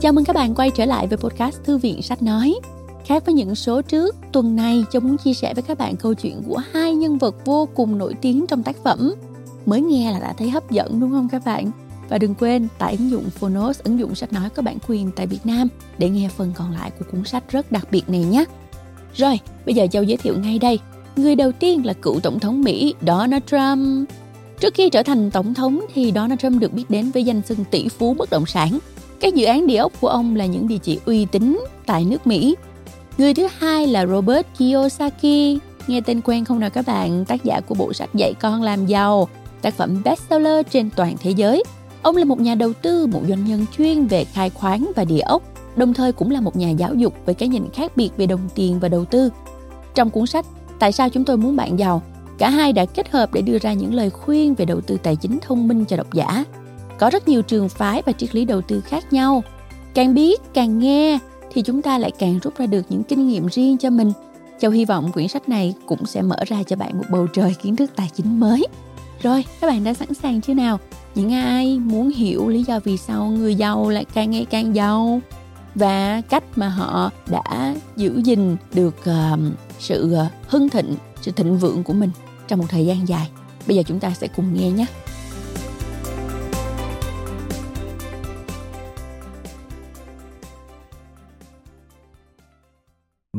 Chào mừng các bạn quay trở lại với podcast Thư viện Sách Nói. Khác với những số trước, tuần này Châu muốn chia sẻ với các bạn câu chuyện của hai nhân vật vô cùng nổi tiếng trong tác phẩm. Mới nghe là đã thấy hấp dẫn đúng không các bạn? Và đừng quên tải ứng dụng Phonos, ứng dụng sách nói có bản quyền tại Việt Nam để nghe phần còn lại của cuốn sách rất đặc biệt này nhé. Rồi, bây giờ Châu giới thiệu ngay đây. Người đầu tiên là cựu tổng thống Mỹ Donald Trump. Trước khi trở thành tổng thống thì Donald Trump được biết đến với danh xưng tỷ phú bất động sản. Các dự án địa ốc của ông là những địa chỉ uy tín tại nước Mỹ. Người thứ hai là Robert Kiyosaki. Nghe tên quen không nào các bạn? Tác giả của bộ sách Dạy con làm giàu, tác phẩm bestseller trên toàn thế giới. Ông là một nhà đầu tư, một doanh nhân chuyên về khai khoáng và địa ốc, đồng thời cũng là một nhà giáo dục với cái nhìn khác biệt về đồng tiền và đầu tư. Trong cuốn sách Tại sao chúng tôi muốn bạn giàu, cả hai đã kết hợp để đưa ra những lời khuyên về đầu tư tài chính thông minh cho độc giả. Có rất nhiều trường phái và triết lý đầu tư khác nhau. Càng biết, càng nghe thì chúng ta lại càng rút ra được những kinh nghiệm riêng cho mình. Châu hy vọng quyển sách này cũng sẽ mở ra cho bạn một bầu trời kiến thức tài chính mới. Rồi, các bạn đã sẵn sàng chưa nào? Những ai muốn hiểu lý do vì sao người giàu lại càng ngày càng giàu và cách mà họ đã giữ gìn được uh, sự uh, hưng thịnh, sự thịnh vượng của mình trong một thời gian dài. Bây giờ chúng ta sẽ cùng nghe nhé.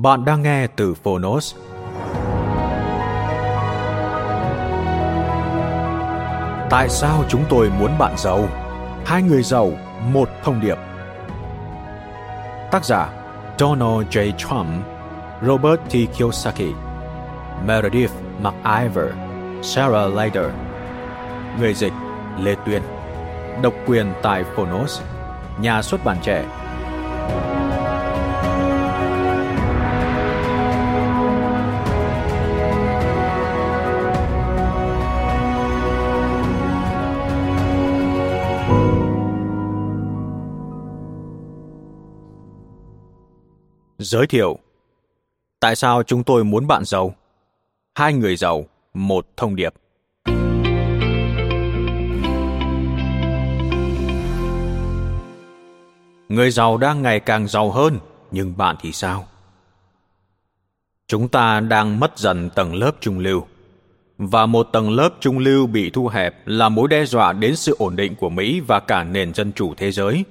Bạn đang nghe từ Phonos. Tại sao chúng tôi muốn bạn giàu? Hai người giàu, một thông điệp. Tác giả Donald J. Trump, Robert T. Kiyosaki, Meredith McIver, Sarah Lader Người dịch Lê Tuyên. Độc quyền tại Phonos. Nhà xuất bản trẻ Giới thiệu Tại sao chúng tôi muốn bạn giàu? Hai người giàu, một thông điệp. Người giàu đang ngày càng giàu hơn, nhưng bạn thì sao? Chúng ta đang mất dần tầng lớp trung lưu. Và một tầng lớp trung lưu bị thu hẹp là mối đe dọa đến sự ổn định của Mỹ và cả nền dân chủ thế giới.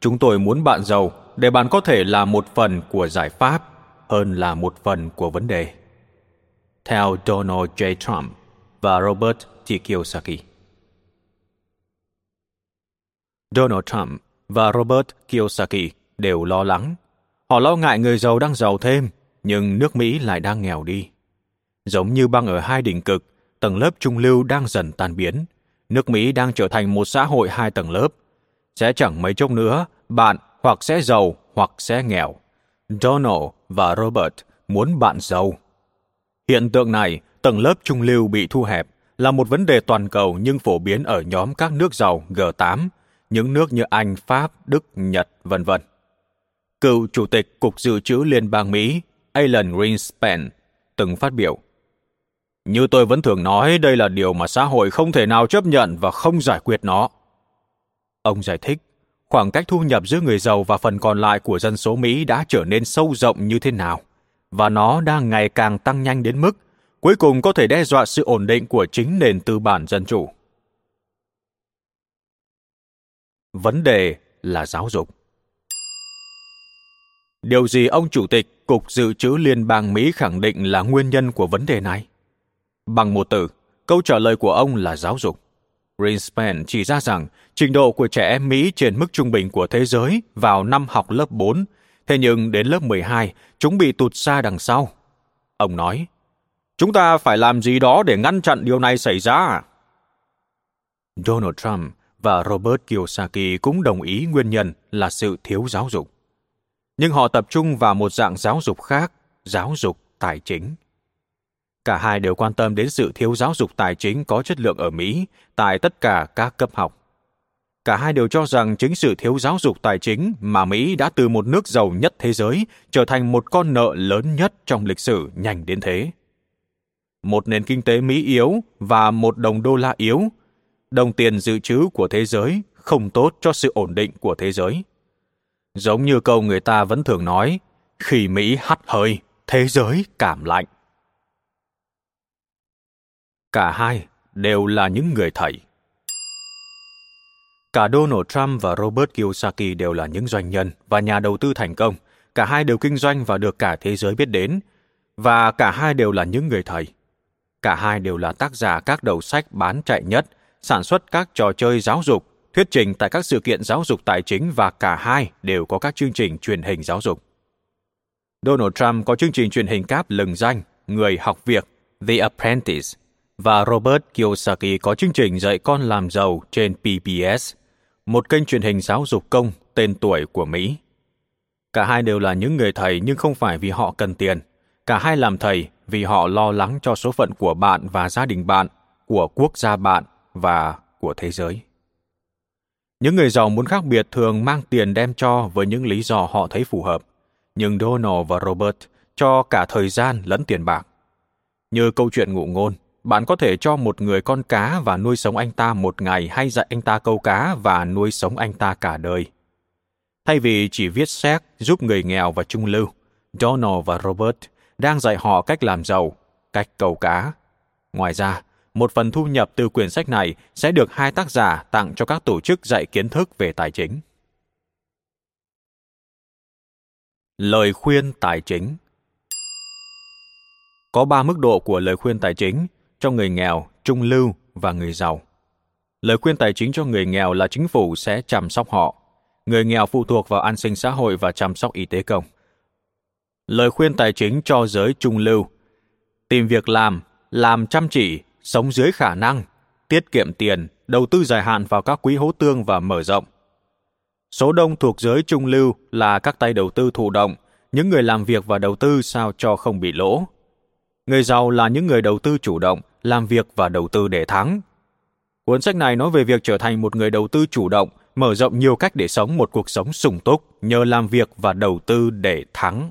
Chúng tôi muốn bạn giàu để bạn có thể là một phần của giải pháp hơn là một phần của vấn đề. Theo Donald J. Trump và Robert T. Kiyosaki. Donald Trump và Robert Kiyosaki đều lo lắng. Họ lo ngại người giàu đang giàu thêm, nhưng nước Mỹ lại đang nghèo đi. Giống như băng ở hai đỉnh cực, tầng lớp trung lưu đang dần tan biến. Nước Mỹ đang trở thành một xã hội hai tầng lớp. Sẽ chẳng mấy chốc nữa, bạn hoặc sẽ giàu hoặc sẽ nghèo. Donald và Robert muốn bạn giàu. Hiện tượng này, tầng lớp trung lưu bị thu hẹp, là một vấn đề toàn cầu nhưng phổ biến ở nhóm các nước giàu G8, những nước như Anh, Pháp, Đức, Nhật, vân vân. Cựu Chủ tịch Cục Dự trữ Liên bang Mỹ Alan Greenspan từng phát biểu Như tôi vẫn thường nói, đây là điều mà xã hội không thể nào chấp nhận và không giải quyết nó. Ông giải thích, khoảng cách thu nhập giữa người giàu và phần còn lại của dân số Mỹ đã trở nên sâu rộng như thế nào, và nó đang ngày càng tăng nhanh đến mức cuối cùng có thể đe dọa sự ổn định của chính nền tư bản dân chủ. Vấn đề là giáo dục. Điều gì ông Chủ tịch Cục Dự trữ Liên bang Mỹ khẳng định là nguyên nhân của vấn đề này? Bằng một từ, câu trả lời của ông là giáo dục. Greenspan chỉ ra rằng trình độ của trẻ em Mỹ trên mức trung bình của thế giới vào năm học lớp 4, thế nhưng đến lớp 12, chúng bị tụt xa đằng sau. Ông nói, chúng ta phải làm gì đó để ngăn chặn điều này xảy ra. Donald Trump và Robert Kiyosaki cũng đồng ý nguyên nhân là sự thiếu giáo dục. Nhưng họ tập trung vào một dạng giáo dục khác, giáo dục tài chính. Cả hai đều quan tâm đến sự thiếu giáo dục tài chính có chất lượng ở Mỹ tại tất cả các cấp học. Cả hai đều cho rằng chính sự thiếu giáo dục tài chính mà Mỹ đã từ một nước giàu nhất thế giới trở thành một con nợ lớn nhất trong lịch sử nhanh đến thế. Một nền kinh tế Mỹ yếu và một đồng đô la yếu, đồng tiền dự trữ của thế giới không tốt cho sự ổn định của thế giới. Giống như câu người ta vẫn thường nói, khi Mỹ hắt hơi, thế giới cảm lạnh. Cả hai đều là những người thầy. Cả Donald Trump và Robert Kiyosaki đều là những doanh nhân và nhà đầu tư thành công. Cả hai đều kinh doanh và được cả thế giới biết đến. Và cả hai đều là những người thầy. Cả hai đều là tác giả các đầu sách bán chạy nhất, sản xuất các trò chơi giáo dục, thuyết trình tại các sự kiện giáo dục tài chính và cả hai đều có các chương trình truyền hình giáo dục. Donald Trump có chương trình truyền hình cáp lừng danh Người học việc The Apprentice và Robert Kiyosaki có chương trình dạy con làm giàu trên PBS, một kênh truyền hình giáo dục công tên tuổi của Mỹ. Cả hai đều là những người thầy nhưng không phải vì họ cần tiền. Cả hai làm thầy vì họ lo lắng cho số phận của bạn và gia đình bạn, của quốc gia bạn và của thế giới. Những người giàu muốn khác biệt thường mang tiền đem cho với những lý do họ thấy phù hợp, nhưng Donald và Robert cho cả thời gian lẫn tiền bạc. Như câu chuyện ngụ ngôn, bạn có thể cho một người con cá và nuôi sống anh ta một ngày hay dạy anh ta câu cá và nuôi sống anh ta cả đời. Thay vì chỉ viết xét giúp người nghèo và trung lưu, Donald và Robert đang dạy họ cách làm giàu, cách câu cá. Ngoài ra, một phần thu nhập từ quyển sách này sẽ được hai tác giả tặng cho các tổ chức dạy kiến thức về tài chính. Lời khuyên tài chính Có ba mức độ của lời khuyên tài chính cho người nghèo, trung lưu và người giàu. Lời khuyên tài chính cho người nghèo là chính phủ sẽ chăm sóc họ. Người nghèo phụ thuộc vào an sinh xã hội và chăm sóc y tế công. Lời khuyên tài chính cho giới trung lưu. Tìm việc làm, làm chăm chỉ, sống dưới khả năng, tiết kiệm tiền, đầu tư dài hạn vào các quỹ hỗ tương và mở rộng. Số đông thuộc giới trung lưu là các tay đầu tư thụ động, những người làm việc và đầu tư sao cho không bị lỗ. Người giàu là những người đầu tư chủ động, làm việc và đầu tư để thắng. Cuốn sách này nói về việc trở thành một người đầu tư chủ động, mở rộng nhiều cách để sống một cuộc sống sung túc nhờ làm việc và đầu tư để thắng.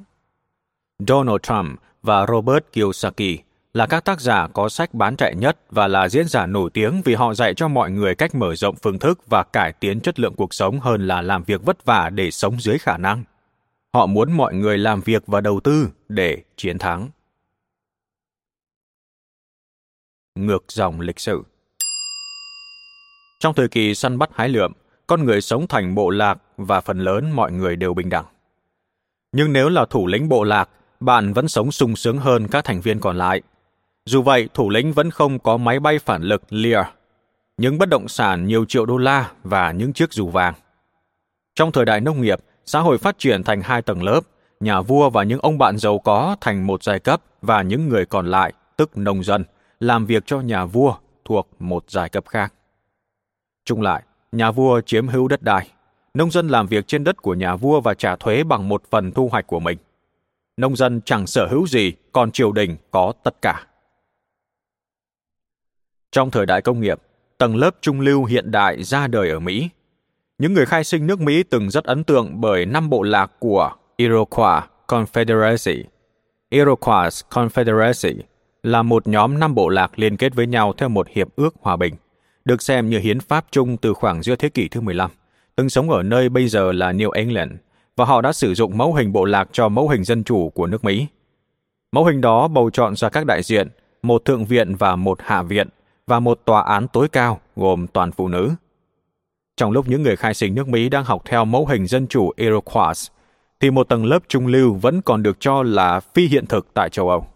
Donald Trump và Robert Kiyosaki là các tác giả có sách bán chạy nhất và là diễn giả nổi tiếng vì họ dạy cho mọi người cách mở rộng phương thức và cải tiến chất lượng cuộc sống hơn là làm việc vất vả để sống dưới khả năng. Họ muốn mọi người làm việc và đầu tư để chiến thắng. Ngược dòng lịch sử Trong thời kỳ săn bắt hái lượm, con người sống thành bộ lạc và phần lớn mọi người đều bình đẳng. Nhưng nếu là thủ lĩnh bộ lạc, bạn vẫn sống sung sướng hơn các thành viên còn lại dù vậy, thủ lĩnh vẫn không có máy bay phản lực Lear, những bất động sản nhiều triệu đô la và những chiếc dù vàng. Trong thời đại nông nghiệp, xã hội phát triển thành hai tầng lớp, nhà vua và những ông bạn giàu có thành một giai cấp và những người còn lại, tức nông dân, làm việc cho nhà vua thuộc một giai cấp khác. Trung lại, nhà vua chiếm hữu đất đai, nông dân làm việc trên đất của nhà vua và trả thuế bằng một phần thu hoạch của mình. Nông dân chẳng sở hữu gì, còn triều đình có tất cả. Trong thời đại công nghiệp, tầng lớp trung lưu hiện đại ra đời ở Mỹ. Những người khai sinh nước Mỹ từng rất ấn tượng bởi năm bộ lạc của Iroquois Confederacy. Iroquois Confederacy là một nhóm năm bộ lạc liên kết với nhau theo một hiệp ước hòa bình, được xem như hiến pháp chung từ khoảng giữa thế kỷ thứ 15, từng sống ở nơi bây giờ là New England, và họ đã sử dụng mẫu hình bộ lạc cho mẫu hình dân chủ của nước Mỹ. Mẫu hình đó bầu chọn ra các đại diện, một thượng viện và một hạ viện, và một tòa án tối cao gồm toàn phụ nữ. Trong lúc những người khai sinh nước Mỹ đang học theo mẫu hình dân chủ Iroquois, thì một tầng lớp trung lưu vẫn còn được cho là phi hiện thực tại châu Âu.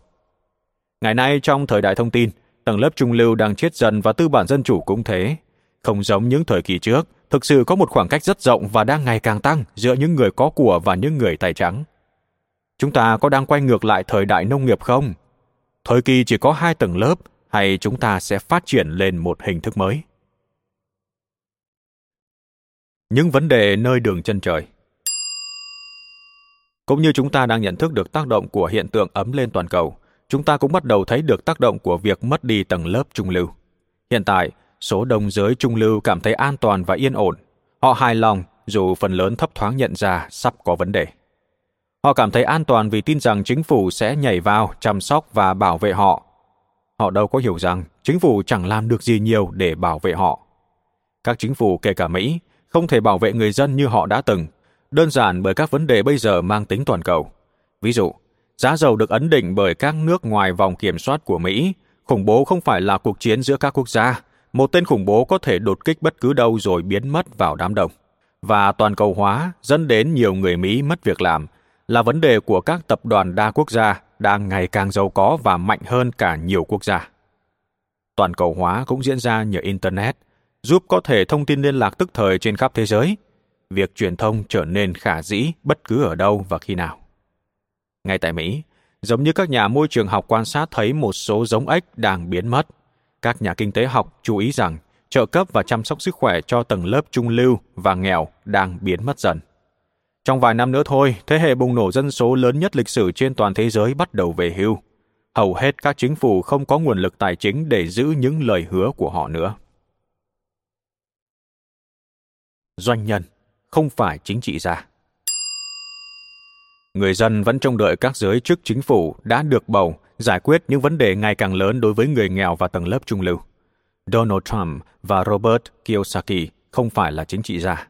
Ngày nay trong thời đại thông tin, tầng lớp trung lưu đang chết dần và tư bản dân chủ cũng thế. Không giống những thời kỳ trước, thực sự có một khoảng cách rất rộng và đang ngày càng tăng giữa những người có của và những người tài trắng. Chúng ta có đang quay ngược lại thời đại nông nghiệp không? Thời kỳ chỉ có hai tầng lớp hay chúng ta sẽ phát triển lên một hình thức mới những vấn đề nơi đường chân trời cũng như chúng ta đang nhận thức được tác động của hiện tượng ấm lên toàn cầu chúng ta cũng bắt đầu thấy được tác động của việc mất đi tầng lớp trung lưu. Hiện tại số đông giới trung lưu cảm thấy an toàn và yên ổn. Họ hài lòng dù phần lớn thấp thoáng nhận ra sắp có vấn đề. Họ cảm thấy an toàn vì tin rằng chính phủ sẽ nhảy vào chăm sóc và bảo vệ họ. Họ đâu có hiểu rằng chính phủ chẳng làm được gì nhiều để bảo vệ họ. Các chính phủ kể cả Mỹ không thể bảo vệ người dân như họ đã từng, đơn giản bởi các vấn đề bây giờ mang tính toàn cầu. Ví dụ, giá dầu được ấn định bởi các nước ngoài vòng kiểm soát của Mỹ, khủng bố không phải là cuộc chiến giữa các quốc gia, một tên khủng bố có thể đột kích bất cứ đâu rồi biến mất vào đám đông. Và toàn cầu hóa dẫn đến nhiều người Mỹ mất việc làm là vấn đề của các tập đoàn đa quốc gia đang ngày càng giàu có và mạnh hơn cả nhiều quốc gia. Toàn cầu hóa cũng diễn ra nhờ Internet, giúp có thể thông tin liên lạc tức thời trên khắp thế giới. Việc truyền thông trở nên khả dĩ bất cứ ở đâu và khi nào. Ngay tại Mỹ, giống như các nhà môi trường học quan sát thấy một số giống ếch đang biến mất, các nhà kinh tế học chú ý rằng trợ cấp và chăm sóc sức khỏe cho tầng lớp trung lưu và nghèo đang biến mất dần. Trong vài năm nữa thôi, thế hệ bùng nổ dân số lớn nhất lịch sử trên toàn thế giới bắt đầu về hưu. Hầu hết các chính phủ không có nguồn lực tài chính để giữ những lời hứa của họ nữa. Doanh nhân không phải chính trị gia. Người dân vẫn trông đợi các giới chức chính phủ đã được bầu giải quyết những vấn đề ngày càng lớn đối với người nghèo và tầng lớp trung lưu. Donald Trump và Robert Kiyosaki không phải là chính trị gia.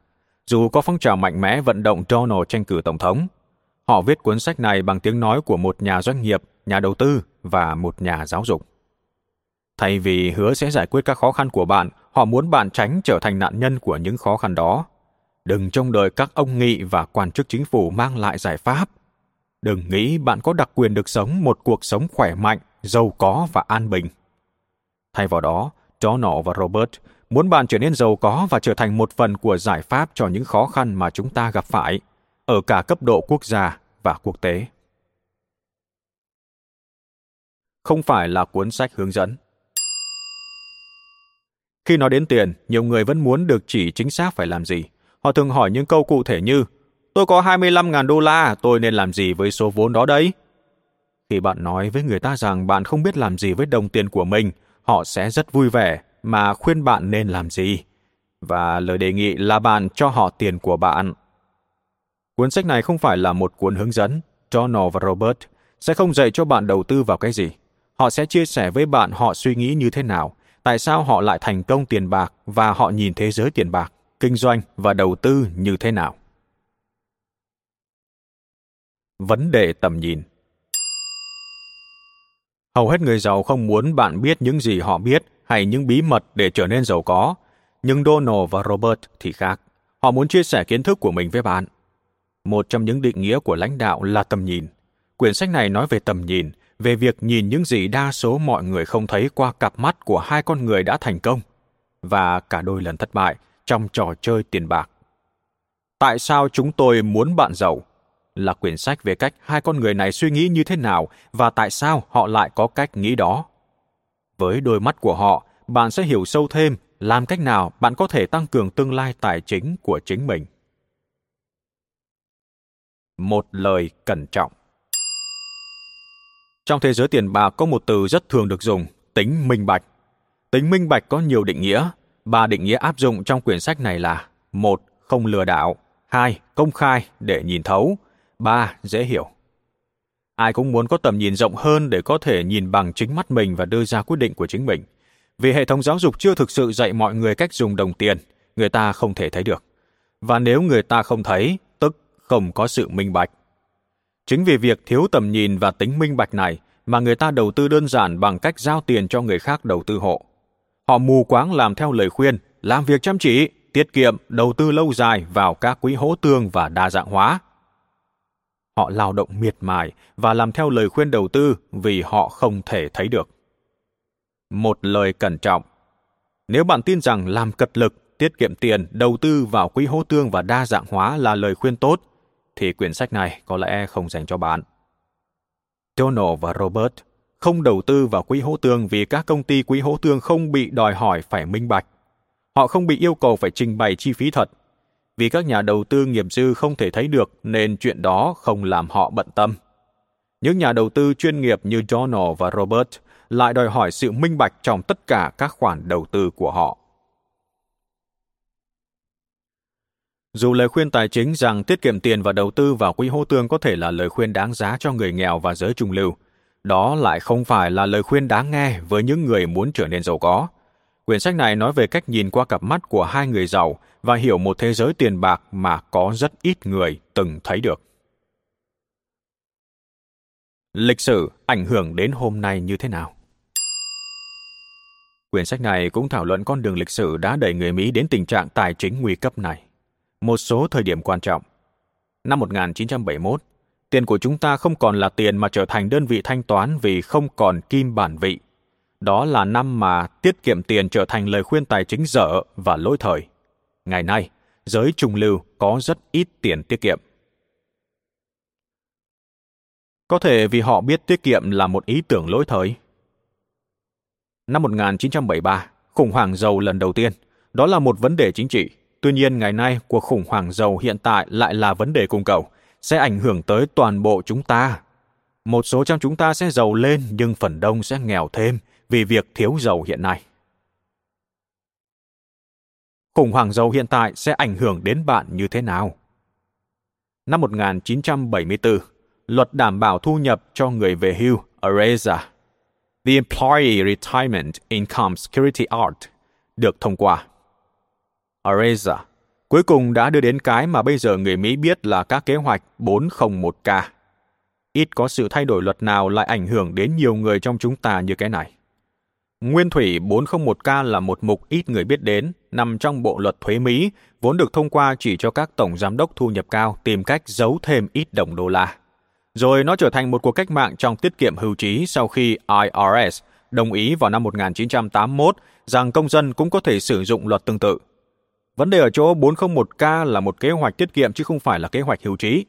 Dù có phong trào mạnh mẽ vận động Donald tranh cử tổng thống, họ viết cuốn sách này bằng tiếng nói của một nhà doanh nghiệp, nhà đầu tư và một nhà giáo dục. Thay vì hứa sẽ giải quyết các khó khăn của bạn, họ muốn bạn tránh trở thành nạn nhân của những khó khăn đó. Đừng trông đợi các ông nghị và quan chức chính phủ mang lại giải pháp. Đừng nghĩ bạn có đặc quyền được sống một cuộc sống khỏe mạnh, giàu có và an bình. Thay vào đó, chó nọ và Robert muốn bạn trở nên giàu có và trở thành một phần của giải pháp cho những khó khăn mà chúng ta gặp phải ở cả cấp độ quốc gia và quốc tế. Không phải là cuốn sách hướng dẫn. Khi nói đến tiền, nhiều người vẫn muốn được chỉ chính xác phải làm gì. Họ thường hỏi những câu cụ thể như Tôi có 25.000 đô la, tôi nên làm gì với số vốn đó đấy? Khi bạn nói với người ta rằng bạn không biết làm gì với đồng tiền của mình, họ sẽ rất vui vẻ mà khuyên bạn nên làm gì. Và lời đề nghị là bạn cho họ tiền của bạn. Cuốn sách này không phải là một cuốn hướng dẫn. Donald và Robert sẽ không dạy cho bạn đầu tư vào cái gì. Họ sẽ chia sẻ với bạn họ suy nghĩ như thế nào, tại sao họ lại thành công tiền bạc và họ nhìn thế giới tiền bạc, kinh doanh và đầu tư như thế nào. Vấn đề tầm nhìn Hầu hết người giàu không muốn bạn biết những gì họ biết hay những bí mật để trở nên giàu có. Nhưng Donald và Robert thì khác. Họ muốn chia sẻ kiến thức của mình với bạn. Một trong những định nghĩa của lãnh đạo là tầm nhìn. Quyển sách này nói về tầm nhìn, về việc nhìn những gì đa số mọi người không thấy qua cặp mắt của hai con người đã thành công và cả đôi lần thất bại trong trò chơi tiền bạc. Tại sao chúng tôi muốn bạn giàu? là quyển sách về cách hai con người này suy nghĩ như thế nào và tại sao họ lại có cách nghĩ đó. Với đôi mắt của họ, bạn sẽ hiểu sâu thêm làm cách nào bạn có thể tăng cường tương lai tài chính của chính mình. Một lời cẩn trọng Trong thế giới tiền bạc có một từ rất thường được dùng, tính minh bạch. Tính minh bạch có nhiều định nghĩa. Ba định nghĩa áp dụng trong quyển sách này là một Không lừa đảo hai Công khai để nhìn thấu ba Dễ hiểu Ai cũng muốn có tầm nhìn rộng hơn để có thể nhìn bằng chính mắt mình và đưa ra quyết định của chính mình. Vì hệ thống giáo dục chưa thực sự dạy mọi người cách dùng đồng tiền, người ta không thể thấy được. Và nếu người ta không thấy, tức không có sự minh bạch. Chính vì việc thiếu tầm nhìn và tính minh bạch này mà người ta đầu tư đơn giản bằng cách giao tiền cho người khác đầu tư hộ. Họ mù quáng làm theo lời khuyên, làm việc chăm chỉ, tiết kiệm, đầu tư lâu dài vào các quỹ hỗ tương và đa dạng hóa, họ lao động miệt mài và làm theo lời khuyên đầu tư vì họ không thể thấy được. Một lời cẩn trọng. Nếu bạn tin rằng làm cật lực, tiết kiệm tiền, đầu tư vào quỹ hỗ tương và đa dạng hóa là lời khuyên tốt, thì quyển sách này có lẽ không dành cho bạn. Donald và Robert không đầu tư vào quỹ hỗ tương vì các công ty quỹ hỗ tương không bị đòi hỏi phải minh bạch. Họ không bị yêu cầu phải trình bày chi phí thật vì các nhà đầu tư nghiệp dư không thể thấy được nên chuyện đó không làm họ bận tâm. Những nhà đầu tư chuyên nghiệp như Donald và Robert lại đòi hỏi sự minh bạch trong tất cả các khoản đầu tư của họ. Dù lời khuyên tài chính rằng tiết kiệm tiền và đầu tư vào quỹ hỗ tương có thể là lời khuyên đáng giá cho người nghèo và giới trung lưu, đó lại không phải là lời khuyên đáng nghe với những người muốn trở nên giàu có. Quyển sách này nói về cách nhìn qua cặp mắt của hai người giàu và hiểu một thế giới tiền bạc mà có rất ít người từng thấy được. Lịch sử ảnh hưởng đến hôm nay như thế nào? Quyển sách này cũng thảo luận con đường lịch sử đã đẩy người Mỹ đến tình trạng tài chính nguy cấp này. Một số thời điểm quan trọng. Năm 1971, tiền của chúng ta không còn là tiền mà trở thành đơn vị thanh toán vì không còn kim bản vị. Đó là năm mà tiết kiệm tiền trở thành lời khuyên tài chính dở và lỗi thời. Ngày nay, giới trung lưu có rất ít tiền tiết kiệm. Có thể vì họ biết tiết kiệm là một ý tưởng lỗi thời. Năm 1973, khủng hoảng dầu lần đầu tiên, đó là một vấn đề chính trị. Tuy nhiên, ngày nay, cuộc khủng hoảng dầu hiện tại lại là vấn đề cung cầu, sẽ ảnh hưởng tới toàn bộ chúng ta. Một số trong chúng ta sẽ giàu lên, nhưng phần đông sẽ nghèo thêm vì việc thiếu dầu hiện nay. Khủng hoảng dầu hiện tại sẽ ảnh hưởng đến bạn như thế nào? Năm 1974, luật đảm bảo thu nhập cho người về hưu ERISA, The Employee Retirement Income Security Act, được thông qua. ERISA cuối cùng đã đưa đến cái mà bây giờ người Mỹ biết là các kế hoạch 401k. Ít có sự thay đổi luật nào lại ảnh hưởng đến nhiều người trong chúng ta như cái này. Nguyên thủy 401k là một mục ít người biết đến, nằm trong bộ luật thuế Mỹ, vốn được thông qua chỉ cho các tổng giám đốc thu nhập cao tìm cách giấu thêm ít đồng đô la. Rồi nó trở thành một cuộc cách mạng trong tiết kiệm hưu trí sau khi IRS đồng ý vào năm 1981 rằng công dân cũng có thể sử dụng luật tương tự. Vấn đề ở chỗ 401k là một kế hoạch tiết kiệm chứ không phải là kế hoạch hưu trí.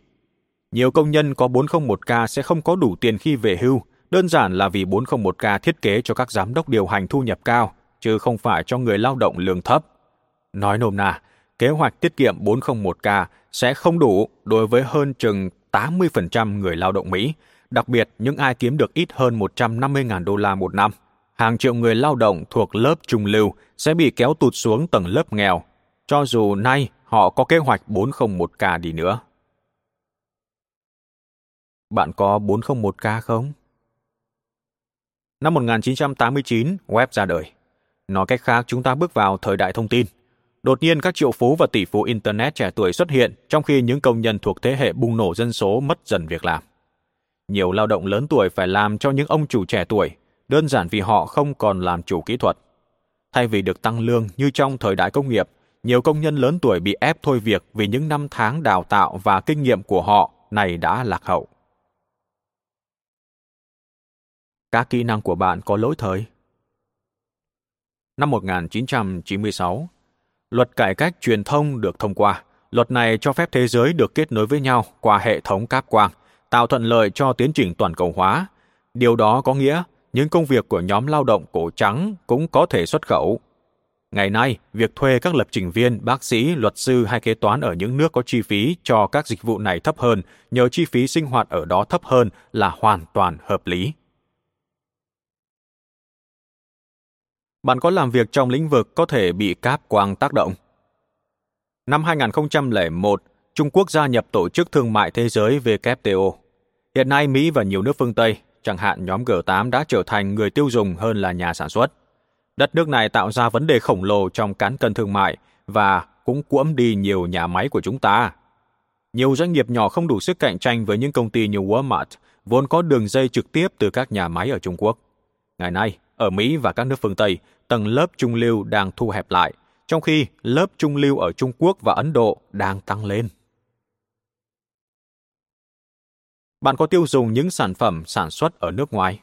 Nhiều công nhân có 401k sẽ không có đủ tiền khi về hưu, đơn giản là vì 401k thiết kế cho các giám đốc điều hành thu nhập cao, chứ không phải cho người lao động lương thấp. Nói nôm na, kế hoạch tiết kiệm 401k sẽ không đủ đối với hơn chừng 80% người lao động Mỹ, đặc biệt những ai kiếm được ít hơn 150.000 đô la một năm. Hàng triệu người lao động thuộc lớp trung lưu sẽ bị kéo tụt xuống tầng lớp nghèo, cho dù nay họ có kế hoạch 401k đi nữa. Bạn có 401k không? Năm 1989, web ra đời. Nói cách khác, chúng ta bước vào thời đại thông tin. Đột nhiên các triệu phú và tỷ phú Internet trẻ tuổi xuất hiện, trong khi những công nhân thuộc thế hệ bùng nổ dân số mất dần việc làm. Nhiều lao động lớn tuổi phải làm cho những ông chủ trẻ tuổi, đơn giản vì họ không còn làm chủ kỹ thuật. Thay vì được tăng lương như trong thời đại công nghiệp, nhiều công nhân lớn tuổi bị ép thôi việc vì những năm tháng đào tạo và kinh nghiệm của họ này đã lạc hậu. Các kỹ năng của bạn có lỗi thời. Năm 1996, luật cải cách truyền thông được thông qua. Luật này cho phép thế giới được kết nối với nhau qua hệ thống cáp quang, tạo thuận lợi cho tiến trình toàn cầu hóa. Điều đó có nghĩa những công việc của nhóm lao động cổ trắng cũng có thể xuất khẩu. Ngày nay, việc thuê các lập trình viên, bác sĩ, luật sư hay kế toán ở những nước có chi phí cho các dịch vụ này thấp hơn nhờ chi phí sinh hoạt ở đó thấp hơn là hoàn toàn hợp lý. bạn có làm việc trong lĩnh vực có thể bị cáp quang tác động. Năm 2001, Trung Quốc gia nhập Tổ chức Thương mại Thế giới WTO. Hiện nay Mỹ và nhiều nước phương Tây, chẳng hạn nhóm G8 đã trở thành người tiêu dùng hơn là nhà sản xuất. Đất nước này tạo ra vấn đề khổng lồ trong cán cân thương mại và cũng cuỗm đi nhiều nhà máy của chúng ta. Nhiều doanh nghiệp nhỏ không đủ sức cạnh tranh với những công ty như Walmart, vốn có đường dây trực tiếp từ các nhà máy ở Trung Quốc. Ngày nay, ở Mỹ và các nước phương Tây, tầng lớp trung lưu đang thu hẹp lại, trong khi lớp trung lưu ở Trung Quốc và Ấn Độ đang tăng lên. Bạn có tiêu dùng những sản phẩm sản xuất ở nước ngoài?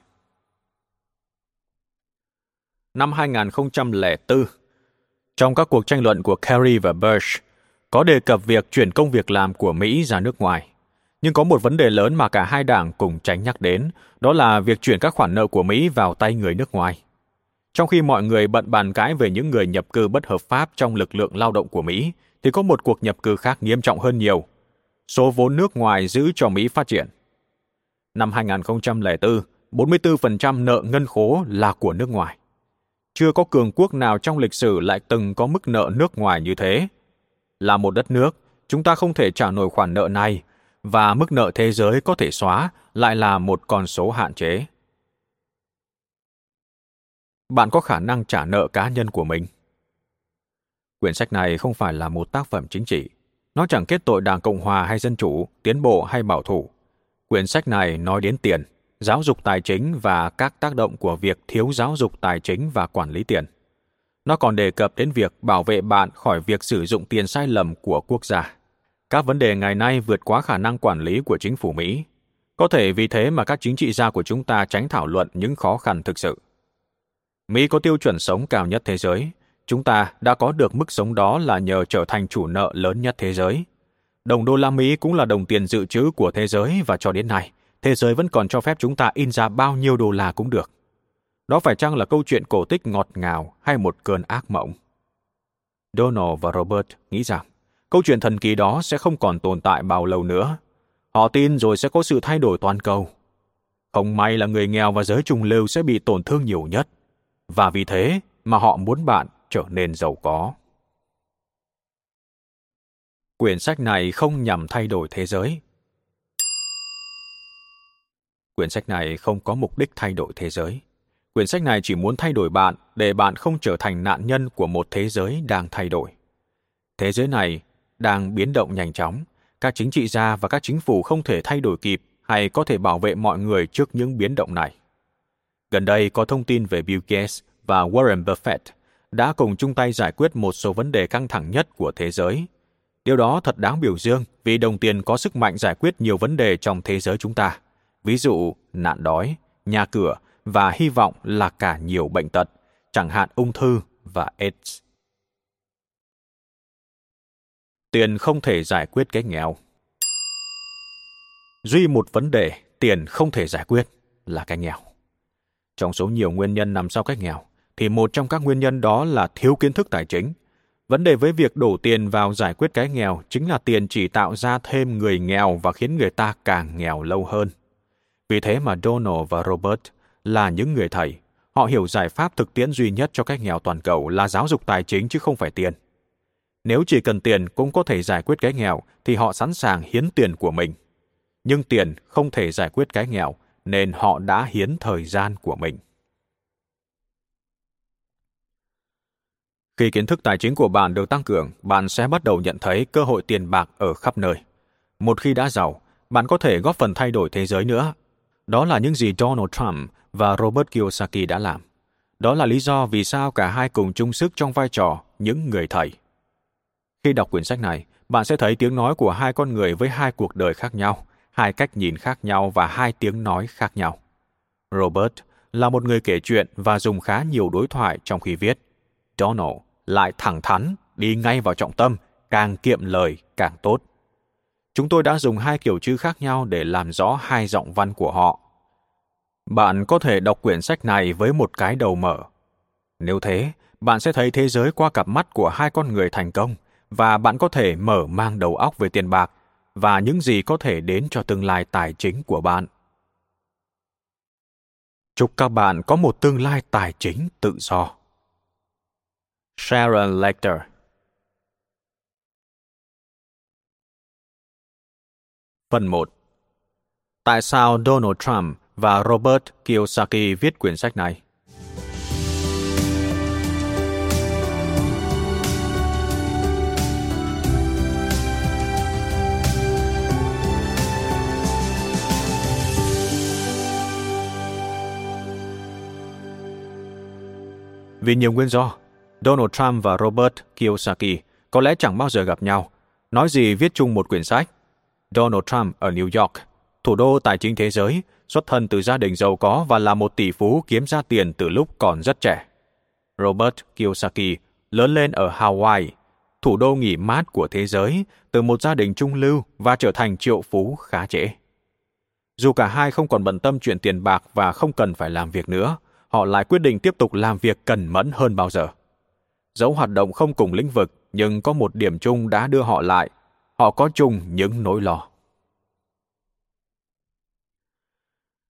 Năm 2004, trong các cuộc tranh luận của Kerry và Bush, có đề cập việc chuyển công việc làm của Mỹ ra nước ngoài. Nhưng có một vấn đề lớn mà cả hai đảng cùng tránh nhắc đến, đó là việc chuyển các khoản nợ của Mỹ vào tay người nước ngoài. Trong khi mọi người bận bàn cãi về những người nhập cư bất hợp pháp trong lực lượng lao động của Mỹ, thì có một cuộc nhập cư khác nghiêm trọng hơn nhiều. Số vốn nước ngoài giữ cho Mỹ phát triển. Năm 2004, 44% nợ ngân khố là của nước ngoài. Chưa có cường quốc nào trong lịch sử lại từng có mức nợ nước ngoài như thế. Là một đất nước, chúng ta không thể trả nổi khoản nợ này, và mức nợ thế giới có thể xóa lại là một con số hạn chế. bạn có khả năng trả nợ cá nhân của mình. Quyển sách này không phải là một tác phẩm chính trị. Nó chẳng kết tội Đảng Cộng Hòa hay Dân Chủ, tiến bộ hay bảo thủ. Quyển sách này nói đến tiền, giáo dục tài chính và các tác động của việc thiếu giáo dục tài chính và quản lý tiền. Nó còn đề cập đến việc bảo vệ bạn khỏi việc sử dụng tiền sai lầm của quốc gia. Các vấn đề ngày nay vượt quá khả năng quản lý của chính phủ Mỹ. Có thể vì thế mà các chính trị gia của chúng ta tránh thảo luận những khó khăn thực sự. Mỹ có tiêu chuẩn sống cao nhất thế giới. Chúng ta đã có được mức sống đó là nhờ trở thành chủ nợ lớn nhất thế giới. Đồng đô la Mỹ cũng là đồng tiền dự trữ của thế giới và cho đến nay, thế giới vẫn còn cho phép chúng ta in ra bao nhiêu đô la cũng được. Đó phải chăng là câu chuyện cổ tích ngọt ngào hay một cơn ác mộng? Donald và Robert nghĩ rằng, câu chuyện thần kỳ đó sẽ không còn tồn tại bao lâu nữa. Họ tin rồi sẽ có sự thay đổi toàn cầu. Không may là người nghèo và giới trung lưu sẽ bị tổn thương nhiều nhất. Và vì thế mà họ muốn bạn trở nên giàu có. Quyển sách này không nhằm thay đổi thế giới. Quyển sách này không có mục đích thay đổi thế giới. Quyển sách này chỉ muốn thay đổi bạn để bạn không trở thành nạn nhân của một thế giới đang thay đổi. Thế giới này đang biến động nhanh chóng, các chính trị gia và các chính phủ không thể thay đổi kịp hay có thể bảo vệ mọi người trước những biến động này. Gần đây có thông tin về Bill Gates và Warren Buffett đã cùng chung tay giải quyết một số vấn đề căng thẳng nhất của thế giới. Điều đó thật đáng biểu dương vì đồng tiền có sức mạnh giải quyết nhiều vấn đề trong thế giới chúng ta. Ví dụ, nạn đói, nhà cửa và hy vọng là cả nhiều bệnh tật, chẳng hạn ung thư và AIDS. Tiền không thể giải quyết cái nghèo. Duy một vấn đề tiền không thể giải quyết là cái nghèo. Trong số nhiều nguyên nhân nằm sau cái nghèo, thì một trong các nguyên nhân đó là thiếu kiến thức tài chính. Vấn đề với việc đổ tiền vào giải quyết cái nghèo chính là tiền chỉ tạo ra thêm người nghèo và khiến người ta càng nghèo lâu hơn. Vì thế mà Donald và Robert là những người thầy. Họ hiểu giải pháp thực tiễn duy nhất cho cái nghèo toàn cầu là giáo dục tài chính chứ không phải tiền. Nếu chỉ cần tiền cũng có thể giải quyết cái nghèo thì họ sẵn sàng hiến tiền của mình. Nhưng tiền không thể giải quyết cái nghèo nên họ đã hiến thời gian của mình. Khi kiến thức tài chính của bạn được tăng cường, bạn sẽ bắt đầu nhận thấy cơ hội tiền bạc ở khắp nơi. Một khi đã giàu, bạn có thể góp phần thay đổi thế giới nữa. Đó là những gì Donald Trump và Robert Kiyosaki đã làm. Đó là lý do vì sao cả hai cùng chung sức trong vai trò những người thầy. Khi đọc quyển sách này, bạn sẽ thấy tiếng nói của hai con người với hai cuộc đời khác nhau, hai cách nhìn khác nhau và hai tiếng nói khác nhau. Robert là một người kể chuyện và dùng khá nhiều đối thoại trong khi viết. Donald lại thẳng thắn, đi ngay vào trọng tâm, càng kiệm lời càng tốt. Chúng tôi đã dùng hai kiểu chữ khác nhau để làm rõ hai giọng văn của họ. Bạn có thể đọc quyển sách này với một cái đầu mở. Nếu thế, bạn sẽ thấy thế giới qua cặp mắt của hai con người thành công và bạn có thể mở mang đầu óc về tiền bạc và những gì có thể đến cho tương lai tài chính của bạn. Chúc các bạn có một tương lai tài chính tự do. Sharon Lecter Phần 1 Tại sao Donald Trump và Robert Kiyosaki viết quyển sách này? Vì nhiều nguyên do, Donald Trump và Robert Kiyosaki có lẽ chẳng bao giờ gặp nhau, nói gì viết chung một quyển sách. Donald Trump ở New York, thủ đô tài chính thế giới, xuất thân từ gia đình giàu có và là một tỷ phú kiếm ra tiền từ lúc còn rất trẻ. Robert Kiyosaki lớn lên ở Hawaii, thủ đô nghỉ mát của thế giới, từ một gia đình trung lưu và trở thành triệu phú khá trễ. Dù cả hai không còn bận tâm chuyện tiền bạc và không cần phải làm việc nữa, họ lại quyết định tiếp tục làm việc cẩn mẫn hơn bao giờ. Dẫu hoạt động không cùng lĩnh vực, nhưng có một điểm chung đã đưa họ lại. Họ có chung những nỗi lo.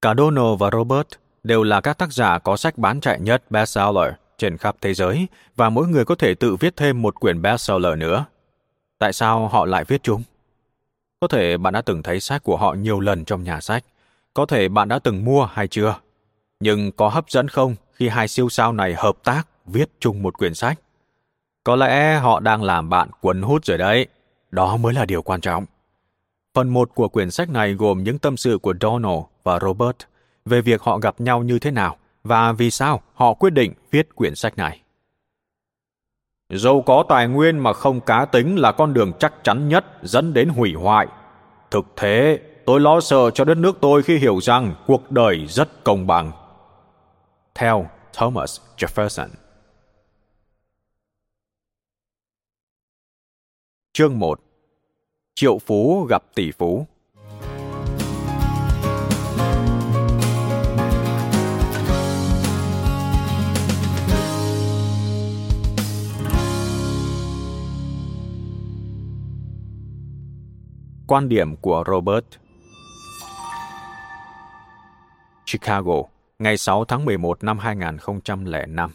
Cả Donald và Robert đều là các tác giả có sách bán chạy nhất bestseller trên khắp thế giới và mỗi người có thể tự viết thêm một quyển bestseller nữa. Tại sao họ lại viết chúng? Có thể bạn đã từng thấy sách của họ nhiều lần trong nhà sách, có thể bạn đã từng mua hay chưa. Nhưng có hấp dẫn không khi hai siêu sao này hợp tác viết chung một quyển sách. Có lẽ họ đang làm bạn quấn hút rồi đấy. Đó mới là điều quan trọng. Phần một của quyển sách này gồm những tâm sự của Donald và Robert về việc họ gặp nhau như thế nào và vì sao họ quyết định viết quyển sách này. Dẫu có tài nguyên mà không cá tính là con đường chắc chắn nhất dẫn đến hủy hoại. Thực thế, tôi lo sợ cho đất nước tôi khi hiểu rằng cuộc đời rất công bằng. Theo Thomas Jefferson Chương 1 Triệu phú gặp tỷ phú. Quan điểm của Robert. Chicago, ngày 6 tháng 11 năm 2005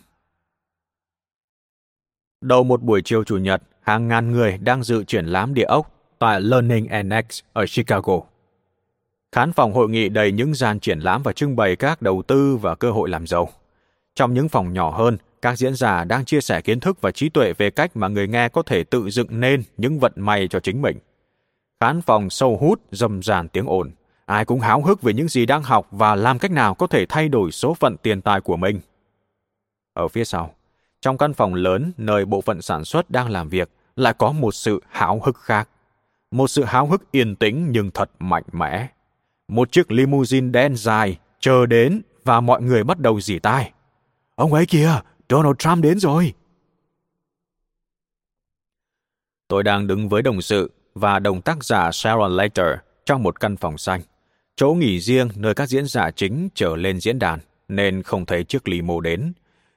Đầu một buổi chiều Chủ nhật, hàng ngàn người đang dự triển lãm địa ốc tại Learning Annex ở Chicago. Khán phòng hội nghị đầy những gian triển lãm và trưng bày các đầu tư và cơ hội làm giàu. Trong những phòng nhỏ hơn, các diễn giả đang chia sẻ kiến thức và trí tuệ về cách mà người nghe có thể tự dựng nên những vận may cho chính mình. Khán phòng sâu hút, rầm ràn tiếng ồn. Ai cũng háo hức về những gì đang học và làm cách nào có thể thay đổi số phận tiền tài của mình. Ở phía sau, trong căn phòng lớn nơi bộ phận sản xuất đang làm việc, lại có một sự háo hức khác. Một sự háo hức yên tĩnh nhưng thật mạnh mẽ. Một chiếc limousine đen dài chờ đến và mọi người bắt đầu dì tai. Ông ấy kìa, Donald Trump đến rồi. Tôi đang đứng với đồng sự và đồng tác giả Sharon Later trong một căn phòng xanh. Chỗ nghỉ riêng nơi các diễn giả chính trở lên diễn đàn, nên không thấy chiếc limo đến.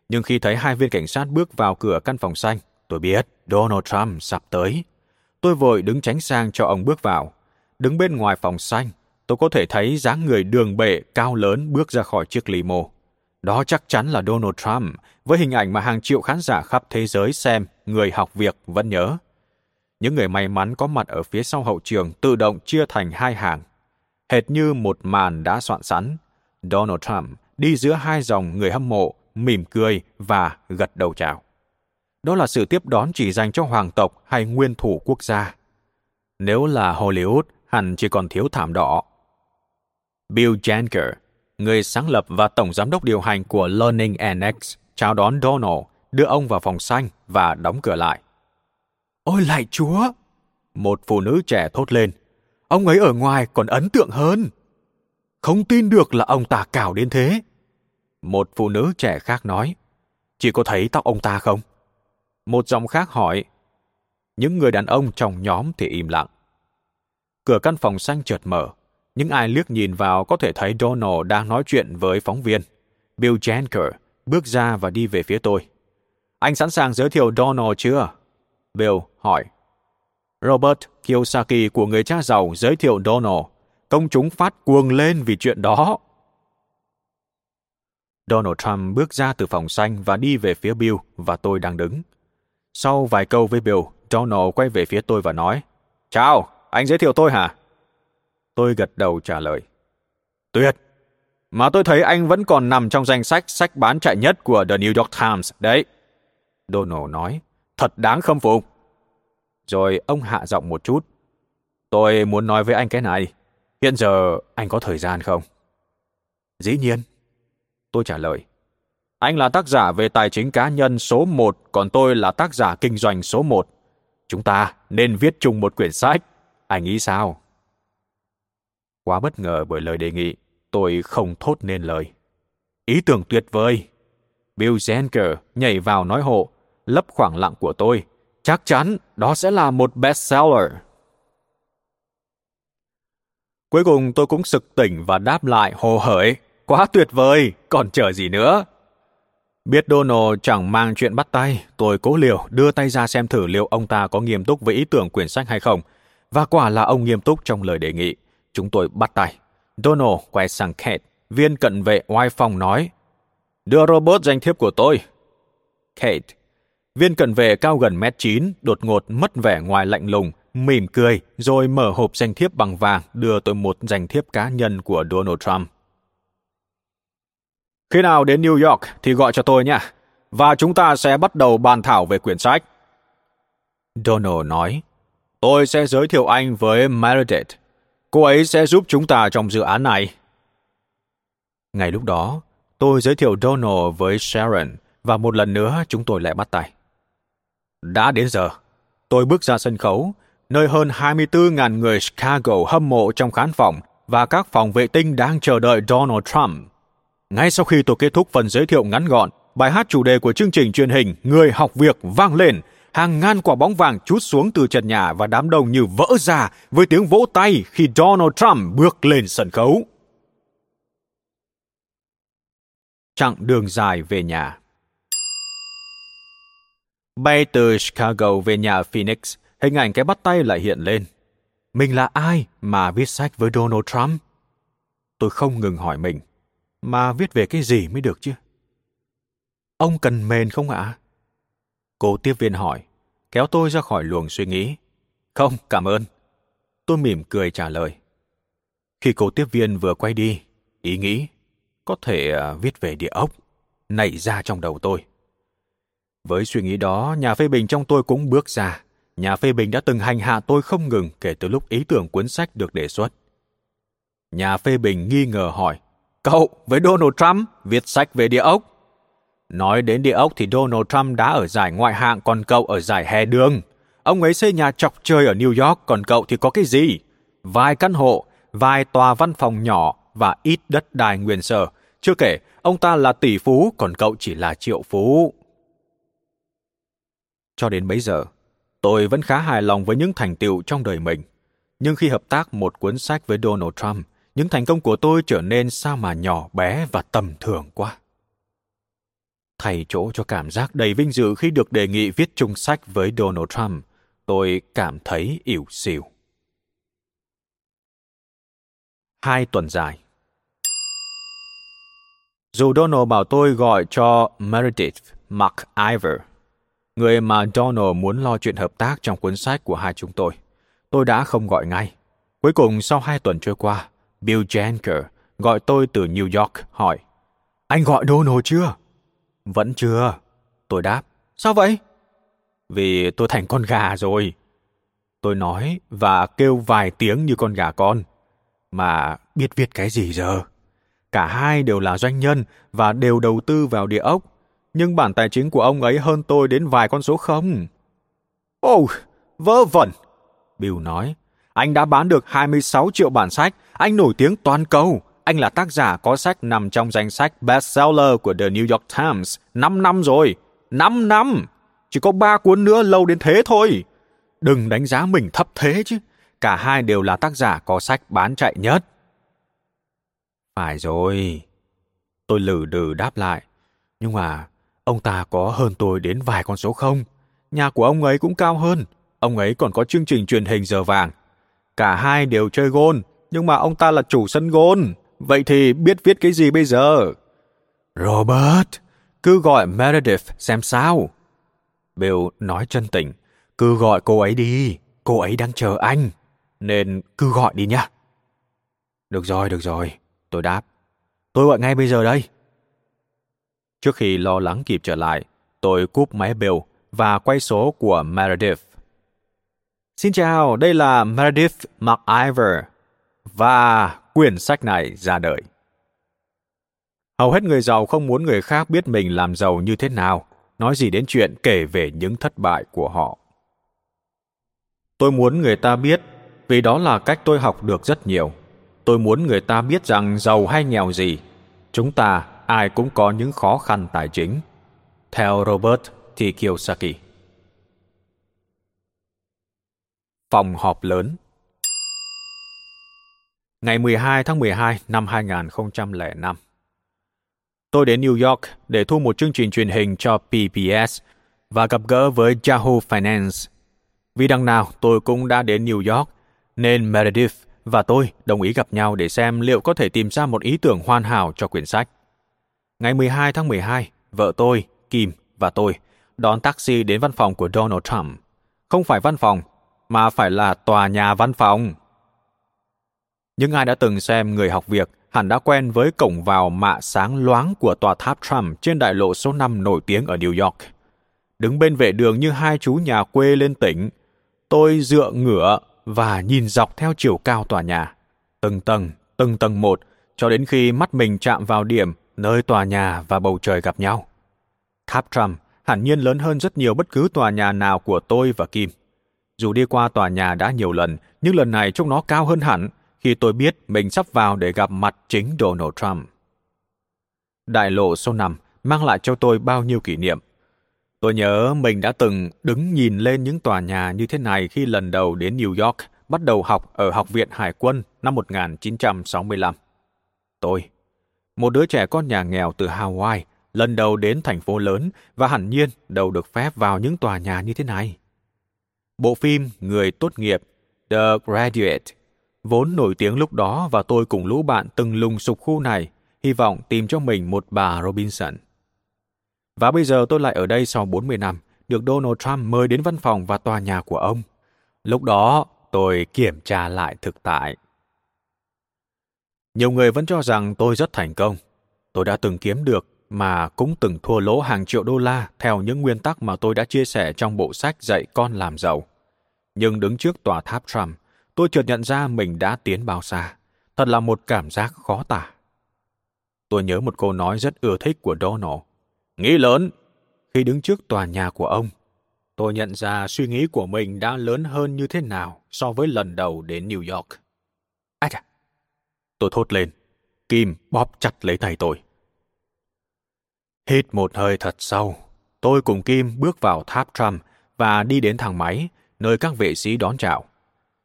Nhưng khi thấy hai viên cảnh sát bước vào cửa căn phòng xanh, tôi biết Donald Trump sắp tới. Tôi vội đứng tránh sang cho ông bước vào. Đứng bên ngoài phòng xanh, tôi có thể thấy dáng người đường bệ cao lớn bước ra khỏi chiếc limo. Đó chắc chắn là Donald Trump, với hình ảnh mà hàng triệu khán giả khắp thế giới xem, người học việc vẫn nhớ. Những người may mắn có mặt ở phía sau hậu trường tự động chia thành hai hàng. Hệt như một màn đã soạn sẵn, Donald Trump đi giữa hai dòng người hâm mộ, mỉm cười và gật đầu chào. Đó là sự tiếp đón chỉ dành cho hoàng tộc hay nguyên thủ quốc gia. Nếu là Hollywood, hẳn chỉ còn thiếu thảm đỏ. Bill Janker, người sáng lập và tổng giám đốc điều hành của Learning Annex, chào đón Donald, đưa ông vào phòng xanh và đóng cửa lại. Ôi lại chúa! Một phụ nữ trẻ thốt lên. Ông ấy ở ngoài còn ấn tượng hơn. Không tin được là ông ta cào đến thế. Một phụ nữ trẻ khác nói. Chị có thấy tóc ông ta không? Một giọng khác hỏi. Những người đàn ông trong nhóm thì im lặng. Cửa căn phòng xanh chợt mở. Những ai liếc nhìn vào có thể thấy Donald đang nói chuyện với phóng viên. Bill Janker bước ra và đi về phía tôi. Anh sẵn sàng giới thiệu Donald chưa? Bill hỏi. Robert Kiyosaki của người cha giàu giới thiệu Donald. Công chúng phát cuồng lên vì chuyện đó. Donald Trump bước ra từ phòng xanh và đi về phía Bill và tôi đang đứng. Sau vài câu với Bill, Donald quay về phía tôi và nói, Chào, anh giới thiệu tôi hả? Tôi gật đầu trả lời. Tuyệt! Mà tôi thấy anh vẫn còn nằm trong danh sách sách bán chạy nhất của The New York Times, đấy. Donald nói, thật đáng khâm phục. Rồi ông hạ giọng một chút. Tôi muốn nói với anh cái này. Hiện giờ anh có thời gian không? Dĩ nhiên. Tôi trả lời. Anh là tác giả về tài chính cá nhân số 1, còn tôi là tác giả kinh doanh số 1. Chúng ta nên viết chung một quyển sách. Anh nghĩ sao? Quá bất ngờ bởi lời đề nghị, tôi không thốt nên lời. Ý tưởng tuyệt vời. Bill Zenker nhảy vào nói hộ, lấp khoảng lặng của tôi. Chắc chắn đó sẽ là một bestseller. Cuối cùng tôi cũng sực tỉnh và đáp lại hồ hởi. Quá tuyệt vời, còn chờ gì nữa? Biết Donald chẳng mang chuyện bắt tay, tôi cố liều đưa tay ra xem thử liệu ông ta có nghiêm túc với ý tưởng quyển sách hay không. Và quả là ông nghiêm túc trong lời đề nghị. Chúng tôi bắt tay. Donald quay sang Kate, viên cận vệ oai phòng nói. Đưa robot danh thiếp của tôi. Kate, viên cận vệ cao gần mét chín, đột ngột mất vẻ ngoài lạnh lùng, mỉm cười, rồi mở hộp danh thiếp bằng vàng đưa tôi một danh thiếp cá nhân của Donald Trump. Khi nào đến New York thì gọi cho tôi nhé và chúng ta sẽ bắt đầu bàn thảo về quyển sách. Donald nói, tôi sẽ giới thiệu anh với Meredith. Cô ấy sẽ giúp chúng ta trong dự án này. Ngay lúc đó, tôi giới thiệu Donald với Sharon và một lần nữa chúng tôi lại bắt tay. Đã đến giờ, tôi bước ra sân khấu, nơi hơn 24.000 người Chicago hâm mộ trong khán phòng và các phòng vệ tinh đang chờ đợi Donald Trump. Ngay sau khi tôi kết thúc phần giới thiệu ngắn gọn, bài hát chủ đề của chương trình truyền hình Người học việc vang lên, hàng ngàn quả bóng vàng chút xuống từ trần nhà và đám đông như vỡ ra với tiếng vỗ tay khi Donald Trump bước lên sân khấu. Chặng đường dài về nhà Bay từ Chicago về nhà Phoenix, hình ảnh cái bắt tay lại hiện lên. Mình là ai mà viết sách với Donald Trump? Tôi không ngừng hỏi mình, mà viết về cái gì mới được chứ? Ông cần mền không ạ? Cô tiếp viên hỏi, kéo tôi ra khỏi luồng suy nghĩ. Không, cảm ơn. Tôi mỉm cười trả lời. Khi cô tiếp viên vừa quay đi, ý nghĩ có thể à, viết về địa ốc nảy ra trong đầu tôi. Với suy nghĩ đó, nhà phê bình trong tôi cũng bước ra. Nhà phê bình đã từng hành hạ tôi không ngừng kể từ lúc ý tưởng cuốn sách được đề xuất. Nhà phê bình nghi ngờ hỏi, Cậu với Donald Trump viết sách về địa ốc. Nói đến địa ốc thì Donald Trump đã ở giải ngoại hạng còn cậu ở giải hè đường. Ông ấy xây nhà chọc chơi ở New York còn cậu thì có cái gì? Vài căn hộ, vài tòa văn phòng nhỏ và ít đất đai nguyên sở. Chưa kể, ông ta là tỷ phú còn cậu chỉ là triệu phú. Cho đến bấy giờ, tôi vẫn khá hài lòng với những thành tựu trong đời mình. Nhưng khi hợp tác một cuốn sách với Donald Trump, những thành công của tôi trở nên sao mà nhỏ bé và tầm thường quá. Thay chỗ cho cảm giác đầy vinh dự khi được đề nghị viết chung sách với Donald Trump, tôi cảm thấy ỉu xìu. Hai tuần dài Dù Donald bảo tôi gọi cho Meredith McIver, người mà Donald muốn lo chuyện hợp tác trong cuốn sách của hai chúng tôi, tôi đã không gọi ngay. Cuối cùng sau hai tuần trôi qua, Bill Janker gọi tôi từ New York hỏi Anh gọi Donald chưa? Vẫn chưa. Tôi đáp. Sao vậy? Vì tôi thành con gà rồi. Tôi nói và kêu vài tiếng như con gà con. Mà biết viết cái gì giờ? Cả hai đều là doanh nhân và đều đầu tư vào địa ốc. Nhưng bản tài chính của ông ấy hơn tôi đến vài con số không. Ồ, oh, vớ vẩn. Bill nói. Anh đã bán được 26 triệu bản sách. Anh nổi tiếng toàn cầu. Anh là tác giả có sách nằm trong danh sách bestseller của The New York Times 5 năm rồi. 5 năm! Chỉ có 3 cuốn nữa lâu đến thế thôi. Đừng đánh giá mình thấp thế chứ. Cả hai đều là tác giả có sách bán chạy nhất. Phải rồi. Tôi lử đừ đáp lại. Nhưng mà ông ta có hơn tôi đến vài con số không? Nhà của ông ấy cũng cao hơn. Ông ấy còn có chương trình truyền hình giờ vàng. Cả hai đều chơi gôn, nhưng mà ông ta là chủ sân gôn. Vậy thì biết viết cái gì bây giờ? Robert, cứ gọi Meredith xem sao. Bill nói chân tình, cứ gọi cô ấy đi, cô ấy đang chờ anh, nên cứ gọi đi nhá. Được rồi, được rồi, tôi đáp. Tôi gọi ngay bây giờ đây. Trước khi lo lắng kịp trở lại, tôi cúp máy Bill và quay số của Meredith. Xin chào, đây là Meredith McIver. Và quyển sách này ra đời. Hầu hết người giàu không muốn người khác biết mình làm giàu như thế nào, nói gì đến chuyện kể về những thất bại của họ. Tôi muốn người ta biết, vì đó là cách tôi học được rất nhiều. Tôi muốn người ta biết rằng giàu hay nghèo gì, chúng ta ai cũng có những khó khăn tài chính. Theo Robert T. Kiyosaki. Phòng họp lớn ngày 12 tháng 12 năm 2005. Tôi đến New York để thu một chương trình truyền hình cho PBS và gặp gỡ với Yahoo Finance. Vì đằng nào tôi cũng đã đến New York, nên Meredith và tôi đồng ý gặp nhau để xem liệu có thể tìm ra một ý tưởng hoàn hảo cho quyển sách. Ngày 12 tháng 12, vợ tôi, Kim và tôi đón taxi đến văn phòng của Donald Trump. Không phải văn phòng, mà phải là tòa nhà văn phòng. Những ai đã từng xem Người học việc hẳn đã quen với cổng vào mạ sáng loáng của tòa tháp Trump trên đại lộ số 5 nổi tiếng ở New York. Đứng bên vệ đường như hai chú nhà quê lên tỉnh, tôi dựa ngửa và nhìn dọc theo chiều cao tòa nhà, từng tầng, từng tầng một, cho đến khi mắt mình chạm vào điểm nơi tòa nhà và bầu trời gặp nhau. Tháp Trump hẳn nhiên lớn hơn rất nhiều bất cứ tòa nhà nào của tôi và Kim. Dù đi qua tòa nhà đã nhiều lần, nhưng lần này trông nó cao hơn hẳn khi tôi biết mình sắp vào để gặp mặt chính Donald Trump. Đại lộ số 5 mang lại cho tôi bao nhiêu kỷ niệm. Tôi nhớ mình đã từng đứng nhìn lên những tòa nhà như thế này khi lần đầu đến New York, bắt đầu học ở Học viện Hải quân năm 1965. Tôi, một đứa trẻ con nhà nghèo từ Hawaii, lần đầu đến thành phố lớn và hẳn nhiên đâu được phép vào những tòa nhà như thế này. Bộ phim Người tốt nghiệp The Graduate vốn nổi tiếng lúc đó và tôi cùng lũ bạn từng lùng sục khu này, hy vọng tìm cho mình một bà Robinson. Và bây giờ tôi lại ở đây sau 40 năm, được Donald Trump mời đến văn phòng và tòa nhà của ông. Lúc đó, tôi kiểm tra lại thực tại. Nhiều người vẫn cho rằng tôi rất thành công. Tôi đã từng kiếm được mà cũng từng thua lỗ hàng triệu đô la theo những nguyên tắc mà tôi đã chia sẻ trong bộ sách dạy con làm giàu. Nhưng đứng trước tòa tháp Trump, tôi chợt nhận ra mình đã tiến bao xa. Thật là một cảm giác khó tả. Tôi nhớ một câu nói rất ưa thích của Donald. Nghĩ lớn. Khi đứng trước tòa nhà của ông, tôi nhận ra suy nghĩ của mình đã lớn hơn như thế nào so với lần đầu đến New York. Ai chà! Tôi thốt lên. Kim bóp chặt lấy tay tôi. Hít một hơi thật sâu, tôi cùng Kim bước vào tháp Trump và đi đến thang máy, nơi các vệ sĩ đón chào.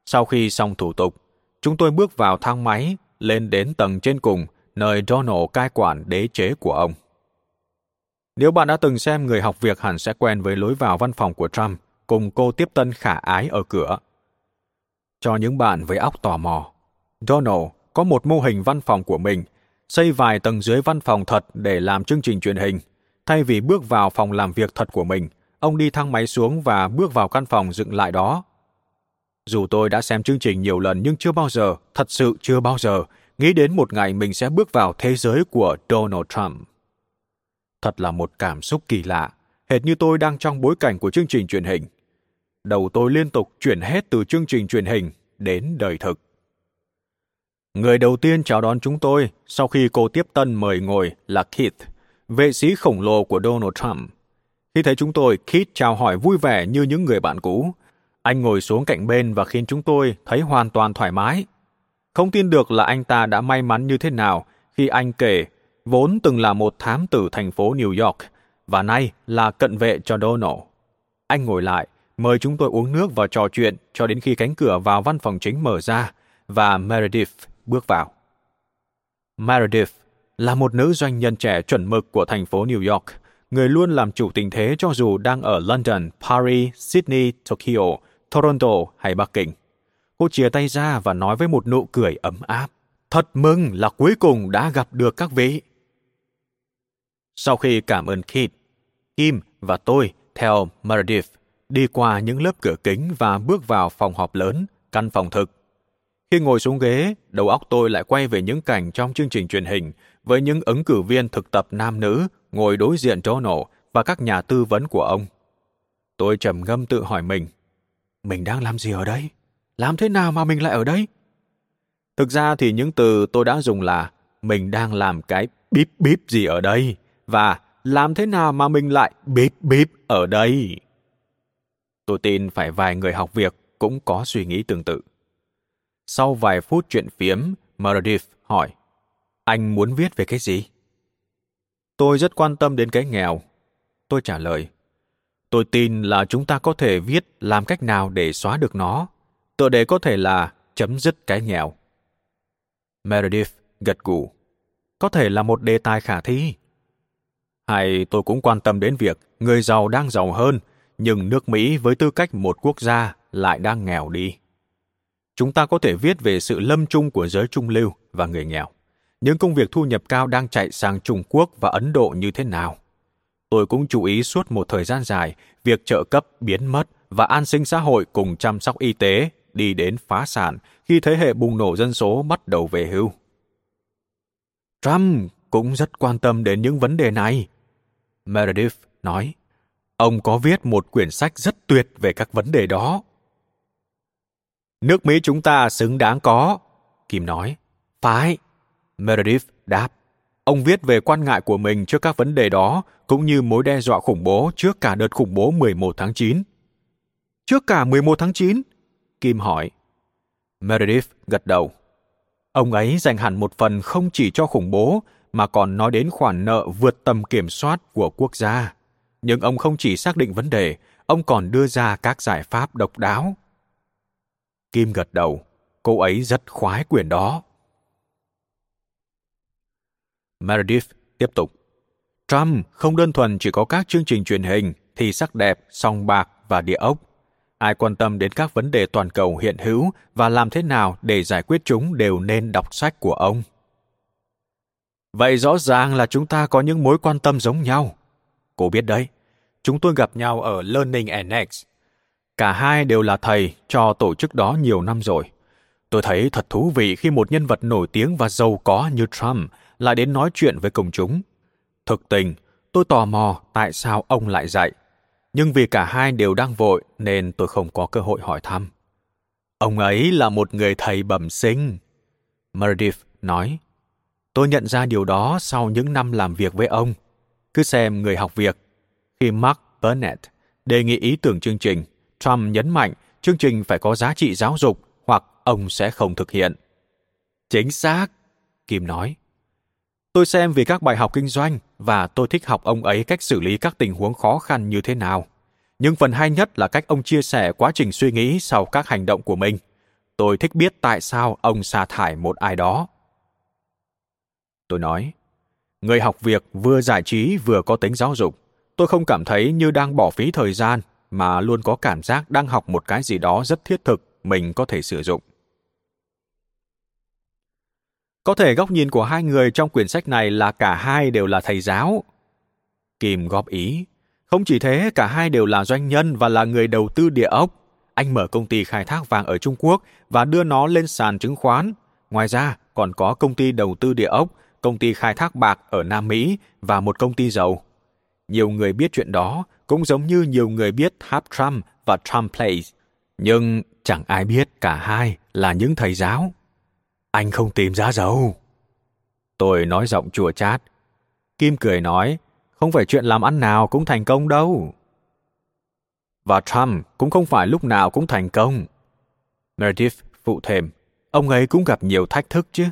Sau khi xong thủ tục, chúng tôi bước vào thang máy lên đến tầng trên cùng, nơi Donald cai quản đế chế của ông. Nếu bạn đã từng xem người học việc hẳn sẽ quen với lối vào văn phòng của Trump cùng cô tiếp tân khả ái ở cửa. Cho những bạn với óc tò mò, Donald có một mô hình văn phòng của mình, xây vài tầng dưới văn phòng thật để làm chương trình truyền hình. Thay vì bước vào phòng làm việc thật của mình, ông đi thang máy xuống và bước vào căn phòng dựng lại đó. Dù tôi đã xem chương trình nhiều lần nhưng chưa bao giờ, thật sự chưa bao giờ, nghĩ đến một ngày mình sẽ bước vào thế giới của Donald Trump. Thật là một cảm xúc kỳ lạ, hệt như tôi đang trong bối cảnh của chương trình truyền hình. Đầu tôi liên tục chuyển hết từ chương trình truyền hình đến đời thực. Người đầu tiên chào đón chúng tôi sau khi cô tiếp tân mời ngồi là Keith, vệ sĩ khổng lồ của Donald Trump. Khi thấy chúng tôi, Keith chào hỏi vui vẻ như những người bạn cũ. Anh ngồi xuống cạnh bên và khiến chúng tôi thấy hoàn toàn thoải mái. Không tin được là anh ta đã may mắn như thế nào khi anh kể vốn từng là một thám tử thành phố New York và nay là cận vệ cho Donald. Anh ngồi lại, mời chúng tôi uống nước và trò chuyện cho đến khi cánh cửa vào văn phòng chính mở ra và Meredith bước vào. Meredith là một nữ doanh nhân trẻ chuẩn mực của thành phố New York, người luôn làm chủ tình thế cho dù đang ở London, Paris, Sydney, Tokyo, Toronto hay Bắc Kinh. Cô chia tay ra và nói với một nụ cười ấm áp. Thật mừng là cuối cùng đã gặp được các vị. Sau khi cảm ơn Kit, Kim và tôi theo Meredith đi qua những lớp cửa kính và bước vào phòng họp lớn, căn phòng thực. Khi ngồi xuống ghế, đầu óc tôi lại quay về những cảnh trong chương trình truyền hình với những ứng cử viên thực tập nam nữ ngồi đối diện Donald và các nhà tư vấn của ông. Tôi trầm ngâm tự hỏi mình, mình đang làm gì ở đây? Làm thế nào mà mình lại ở đây? Thực ra thì những từ tôi đã dùng là mình đang làm cái bíp bíp gì ở đây và làm thế nào mà mình lại bíp bíp ở đây? Tôi tin phải vài người học việc cũng có suy nghĩ tương tự. Sau vài phút chuyện phiếm, Meredith hỏi, anh muốn viết về cái gì? Tôi rất quan tâm đến cái nghèo. Tôi trả lời, tôi tin là chúng ta có thể viết làm cách nào để xóa được nó. Tựa đề có thể là chấm dứt cái nghèo. Meredith gật gù. Có thể là một đề tài khả thi. Hay tôi cũng quan tâm đến việc người giàu đang giàu hơn, nhưng nước Mỹ với tư cách một quốc gia lại đang nghèo đi. Chúng ta có thể viết về sự lâm chung của giới trung lưu và người nghèo. Những công việc thu nhập cao đang chạy sang Trung Quốc và Ấn Độ như thế nào? Tôi cũng chú ý suốt một thời gian dài việc trợ cấp biến mất và an sinh xã hội cùng chăm sóc y tế đi đến phá sản khi thế hệ bùng nổ dân số bắt đầu về hưu. Trump cũng rất quan tâm đến những vấn đề này. Meredith nói, ông có viết một quyển sách rất tuyệt về các vấn đề đó. Nước Mỹ chúng ta xứng đáng có, Kim nói. Phải, Meredith đáp. Ông viết về quan ngại của mình trước các vấn đề đó, cũng như mối đe dọa khủng bố trước cả đợt khủng bố 11 tháng 9. Trước cả 11 tháng 9? Kim hỏi. Meredith gật đầu. Ông ấy dành hẳn một phần không chỉ cho khủng bố, mà còn nói đến khoản nợ vượt tầm kiểm soát của quốc gia. Nhưng ông không chỉ xác định vấn đề, ông còn đưa ra các giải pháp độc đáo. Kim gật đầu, cô ấy rất khoái quyền đó. Meredith tiếp tục. Trump không đơn thuần chỉ có các chương trình truyền hình, thì sắc đẹp, song bạc và địa ốc. Ai quan tâm đến các vấn đề toàn cầu hiện hữu và làm thế nào để giải quyết chúng đều nên đọc sách của ông. Vậy rõ ràng là chúng ta có những mối quan tâm giống nhau. Cô biết đấy, chúng tôi gặp nhau ở Learning Annex. Cả hai đều là thầy cho tổ chức đó nhiều năm rồi. Tôi thấy thật thú vị khi một nhân vật nổi tiếng và giàu có như Trump lại đến nói chuyện với công chúng. Thực tình, tôi tò mò tại sao ông lại dạy. Nhưng vì cả hai đều đang vội nên tôi không có cơ hội hỏi thăm. Ông ấy là một người thầy bẩm sinh. Meredith nói, tôi nhận ra điều đó sau những năm làm việc với ông. Cứ xem người học việc. Khi Mark Burnett đề nghị ý tưởng chương trình, Trump nhấn mạnh chương trình phải có giá trị giáo dục hoặc ông sẽ không thực hiện. Chính xác, Kim nói. Tôi xem vì các bài học kinh doanh và tôi thích học ông ấy cách xử lý các tình huống khó khăn như thế nào. Nhưng phần hay nhất là cách ông chia sẻ quá trình suy nghĩ sau các hành động của mình. Tôi thích biết tại sao ông sa thải một ai đó. Tôi nói, người học việc vừa giải trí vừa có tính giáo dục. Tôi không cảm thấy như đang bỏ phí thời gian mà luôn có cảm giác đang học một cái gì đó rất thiết thực mình có thể sử dụng. Có thể góc nhìn của hai người trong quyển sách này là cả hai đều là thầy giáo. Kim góp ý. Không chỉ thế, cả hai đều là doanh nhân và là người đầu tư địa ốc. Anh mở công ty khai thác vàng ở Trung Quốc và đưa nó lên sàn chứng khoán. Ngoài ra, còn có công ty đầu tư địa ốc, công ty khai thác bạc ở Nam Mỹ và một công ty dầu. Nhiều người biết chuyện đó, cũng giống như nhiều người biết Hap Trump và Trump Place. Nhưng chẳng ai biết cả hai là những thầy giáo. Anh không tìm ra dầu. Tôi nói giọng chùa chát. Kim cười nói, không phải chuyện làm ăn nào cũng thành công đâu. Và Trump cũng không phải lúc nào cũng thành công. Meredith phụ thêm, ông ấy cũng gặp nhiều thách thức chứ.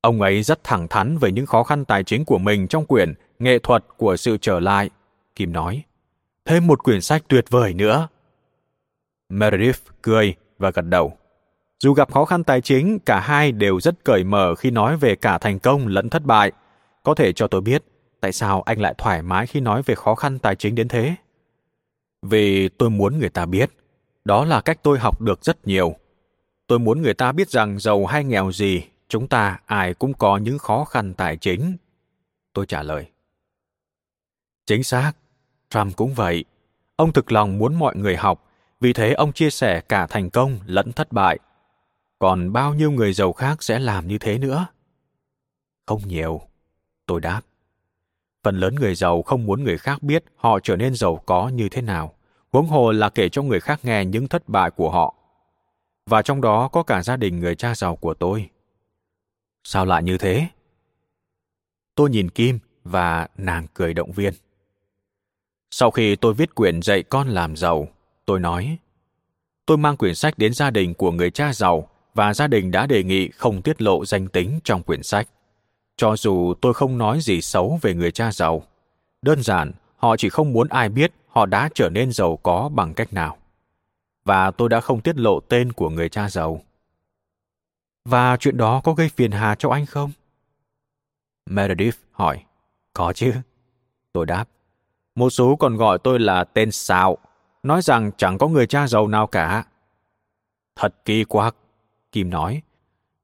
Ông ấy rất thẳng thắn về những khó khăn tài chính của mình trong quyển Nghệ thuật của sự trở lại. Kim nói, thêm một quyển sách tuyệt vời nữa. Meredith cười và gật đầu. Dù gặp khó khăn tài chính, cả hai đều rất cởi mở khi nói về cả thành công lẫn thất bại. Có thể cho tôi biết tại sao anh lại thoải mái khi nói về khó khăn tài chính đến thế? Vì tôi muốn người ta biết. Đó là cách tôi học được rất nhiều. Tôi muốn người ta biết rằng giàu hay nghèo gì, chúng ta ai cũng có những khó khăn tài chính. Tôi trả lời. Chính xác, Trump cũng vậy. Ông thực lòng muốn mọi người học, vì thế ông chia sẻ cả thành công lẫn thất bại còn bao nhiêu người giàu khác sẽ làm như thế nữa? Không nhiều, tôi đáp. Phần lớn người giàu không muốn người khác biết họ trở nên giàu có như thế nào. Huống hồ là kể cho người khác nghe những thất bại của họ. Và trong đó có cả gia đình người cha giàu của tôi. Sao lại như thế? Tôi nhìn kim và nàng cười động viên. Sau khi tôi viết quyển dạy con làm giàu, tôi nói, tôi mang quyển sách đến gia đình của người cha giàu và gia đình đã đề nghị không tiết lộ danh tính trong quyển sách. Cho dù tôi không nói gì xấu về người cha giàu, đơn giản họ chỉ không muốn ai biết họ đã trở nên giàu có bằng cách nào. Và tôi đã không tiết lộ tên của người cha giàu. Và chuyện đó có gây phiền hà cho anh không? Meredith hỏi. Có chứ. Tôi đáp. Một số còn gọi tôi là tên xạo, nói rằng chẳng có người cha giàu nào cả. Thật kỳ quặc. Kim nói,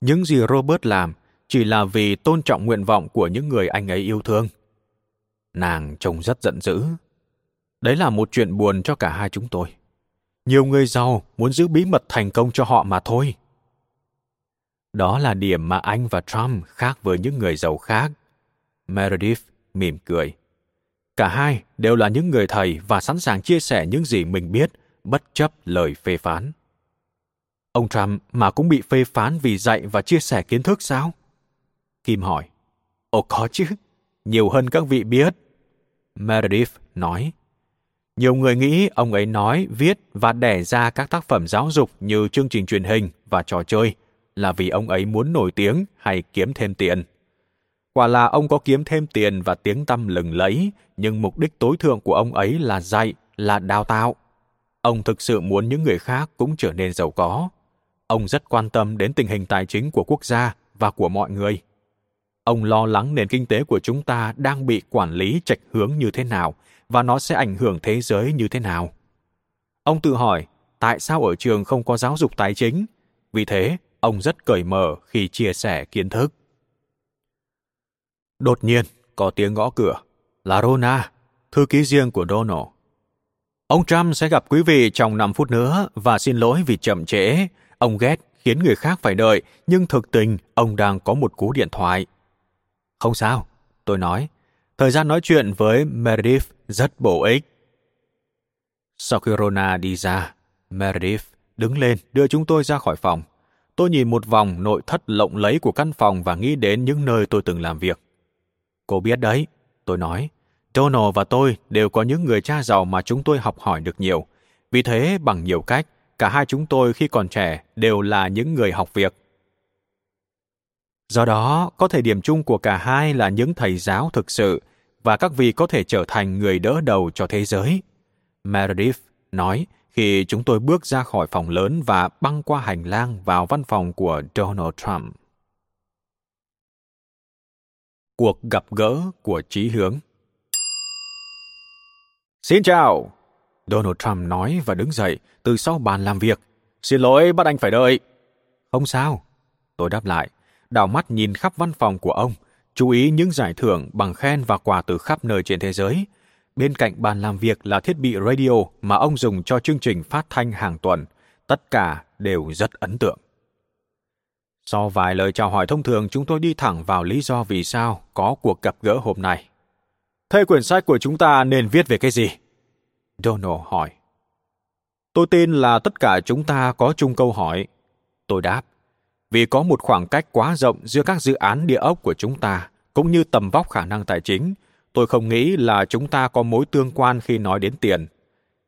những gì Robert làm chỉ là vì tôn trọng nguyện vọng của những người anh ấy yêu thương. Nàng trông rất giận dữ. Đấy là một chuyện buồn cho cả hai chúng tôi. Nhiều người giàu muốn giữ bí mật thành công cho họ mà thôi. Đó là điểm mà anh và Trump khác với những người giàu khác. Meredith mỉm cười. Cả hai đều là những người thầy và sẵn sàng chia sẻ những gì mình biết, bất chấp lời phê phán. Ông Trump mà cũng bị phê phán vì dạy và chia sẻ kiến thức sao? Kim hỏi. Ồ có chứ, nhiều hơn các vị biết. Meredith nói. Nhiều người nghĩ ông ấy nói, viết và đẻ ra các tác phẩm giáo dục như chương trình truyền hình và trò chơi là vì ông ấy muốn nổi tiếng hay kiếm thêm tiền. Quả là ông có kiếm thêm tiền và tiếng tăm lừng lẫy, nhưng mục đích tối thượng của ông ấy là dạy, là đào tạo. Ông thực sự muốn những người khác cũng trở nên giàu có. Ông rất quan tâm đến tình hình tài chính của quốc gia và của mọi người. Ông lo lắng nền kinh tế của chúng ta đang bị quản lý trạch hướng như thế nào và nó sẽ ảnh hưởng thế giới như thế nào. Ông tự hỏi, tại sao ở trường không có giáo dục tài chính? Vì thế, ông rất cởi mở khi chia sẻ kiến thức. Đột nhiên, có tiếng gõ cửa. Là Rona, thư ký riêng của Donald. Ông Trump sẽ gặp quý vị trong 5 phút nữa và xin lỗi vì chậm trễ. Ông ghét khiến người khác phải đợi, nhưng thực tình ông đang có một cú điện thoại. Không sao, tôi nói. Thời gian nói chuyện với Meredith rất bổ ích. Sau khi Rona đi ra, Meredith đứng lên đưa chúng tôi ra khỏi phòng. Tôi nhìn một vòng nội thất lộng lẫy của căn phòng và nghĩ đến những nơi tôi từng làm việc. Cô biết đấy, tôi nói. Donald và tôi đều có những người cha giàu mà chúng tôi học hỏi được nhiều. Vì thế, bằng nhiều cách, cả hai chúng tôi khi còn trẻ đều là những người học việc. Do đó, có thể điểm chung của cả hai là những thầy giáo thực sự và các vị có thể trở thành người đỡ đầu cho thế giới. Meredith nói khi chúng tôi bước ra khỏi phòng lớn và băng qua hành lang vào văn phòng của Donald Trump. Cuộc gặp gỡ của trí hướng Xin chào! Donald Trump nói và đứng dậy từ sau bàn làm việc. Xin lỗi, bắt anh phải đợi. Không sao. Tôi đáp lại, đảo mắt nhìn khắp văn phòng của ông, chú ý những giải thưởng bằng khen và quà từ khắp nơi trên thế giới. Bên cạnh bàn làm việc là thiết bị radio mà ông dùng cho chương trình phát thanh hàng tuần. Tất cả đều rất ấn tượng. Sau vài lời chào hỏi thông thường, chúng tôi đi thẳng vào lý do vì sao có cuộc gặp gỡ hôm nay. Thế quyển sách của chúng ta nên viết về cái gì? Donald hỏi. Tôi tin là tất cả chúng ta có chung câu hỏi. Tôi đáp. Vì có một khoảng cách quá rộng giữa các dự án địa ốc của chúng ta, cũng như tầm vóc khả năng tài chính, tôi không nghĩ là chúng ta có mối tương quan khi nói đến tiền.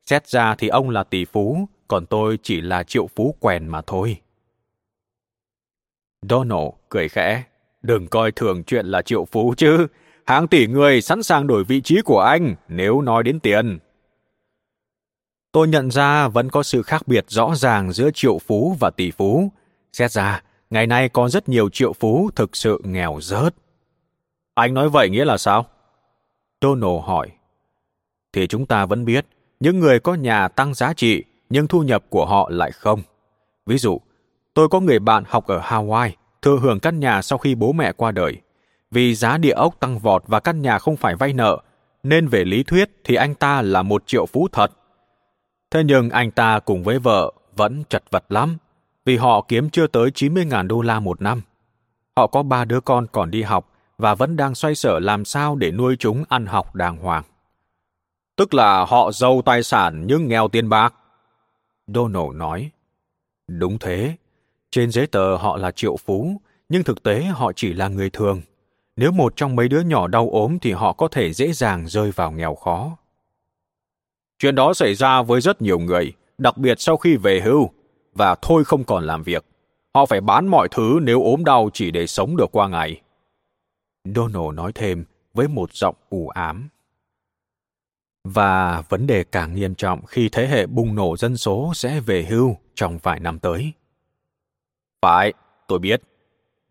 Xét ra thì ông là tỷ phú, còn tôi chỉ là triệu phú quèn mà thôi. Donald cười khẽ. Đừng coi thường chuyện là triệu phú chứ. Hàng tỷ người sẵn sàng đổi vị trí của anh nếu nói đến tiền. Tôi nhận ra vẫn có sự khác biệt rõ ràng giữa triệu phú và tỷ phú. Xét ra, ngày nay có rất nhiều triệu phú thực sự nghèo rớt. Anh nói vậy nghĩa là sao? Donald hỏi. Thì chúng ta vẫn biết, những người có nhà tăng giá trị, nhưng thu nhập của họ lại không. Ví dụ, tôi có người bạn học ở Hawaii, thừa hưởng căn nhà sau khi bố mẹ qua đời. Vì giá địa ốc tăng vọt và căn nhà không phải vay nợ, nên về lý thuyết thì anh ta là một triệu phú thật. Thế nhưng anh ta cùng với vợ vẫn chật vật lắm, vì họ kiếm chưa tới 90.000 đô la một năm. Họ có ba đứa con còn đi học và vẫn đang xoay sở làm sao để nuôi chúng ăn học đàng hoàng. Tức là họ giàu tài sản nhưng nghèo tiền bạc. Donald nói. Đúng thế. Trên giấy tờ họ là triệu phú, nhưng thực tế họ chỉ là người thường. Nếu một trong mấy đứa nhỏ đau ốm thì họ có thể dễ dàng rơi vào nghèo khó. Chuyện đó xảy ra với rất nhiều người, đặc biệt sau khi về hưu, và thôi không còn làm việc. Họ phải bán mọi thứ nếu ốm đau chỉ để sống được qua ngày. Donald nói thêm với một giọng u ám. Và vấn đề càng nghiêm trọng khi thế hệ bùng nổ dân số sẽ về hưu trong vài năm tới. Phải, tôi biết.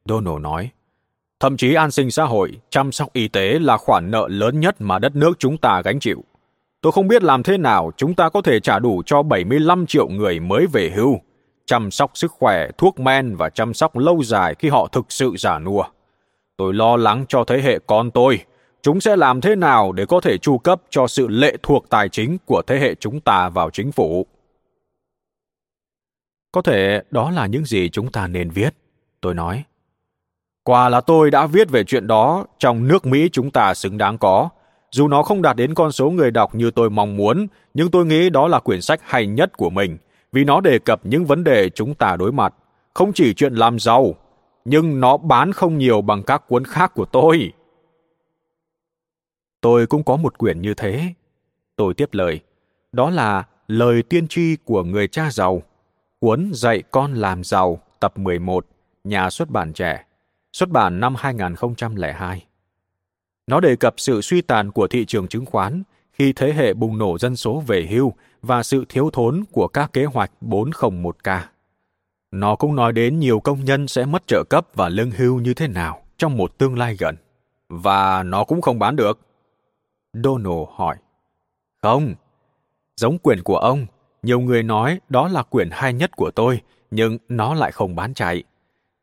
Donald nói. Thậm chí an sinh xã hội, chăm sóc y tế là khoản nợ lớn nhất mà đất nước chúng ta gánh chịu. Tôi không biết làm thế nào chúng ta có thể trả đủ cho 75 triệu người mới về hưu, chăm sóc sức khỏe, thuốc men và chăm sóc lâu dài khi họ thực sự già nua. Tôi lo lắng cho thế hệ con tôi. Chúng sẽ làm thế nào để có thể chu cấp cho sự lệ thuộc tài chính của thế hệ chúng ta vào chính phủ? Có thể đó là những gì chúng ta nên viết. Tôi nói. Quả là tôi đã viết về chuyện đó trong nước Mỹ chúng ta xứng đáng có. Dù nó không đạt đến con số người đọc như tôi mong muốn, nhưng tôi nghĩ đó là quyển sách hay nhất của mình, vì nó đề cập những vấn đề chúng ta đối mặt. Không chỉ chuyện làm giàu, nhưng nó bán không nhiều bằng các cuốn khác của tôi. Tôi cũng có một quyển như thế. Tôi tiếp lời. Đó là Lời tiên tri của người cha giàu. Cuốn Dạy con làm giàu tập 11, nhà xuất bản trẻ, xuất bản năm 2002. Nó đề cập sự suy tàn của thị trường chứng khoán khi thế hệ bùng nổ dân số về hưu và sự thiếu thốn của các kế hoạch 401k. Nó cũng nói đến nhiều công nhân sẽ mất trợ cấp và lương hưu như thế nào trong một tương lai gần. Và nó cũng không bán được. Donald hỏi. Không. Giống quyển của ông, nhiều người nói đó là quyển hay nhất của tôi, nhưng nó lại không bán chạy.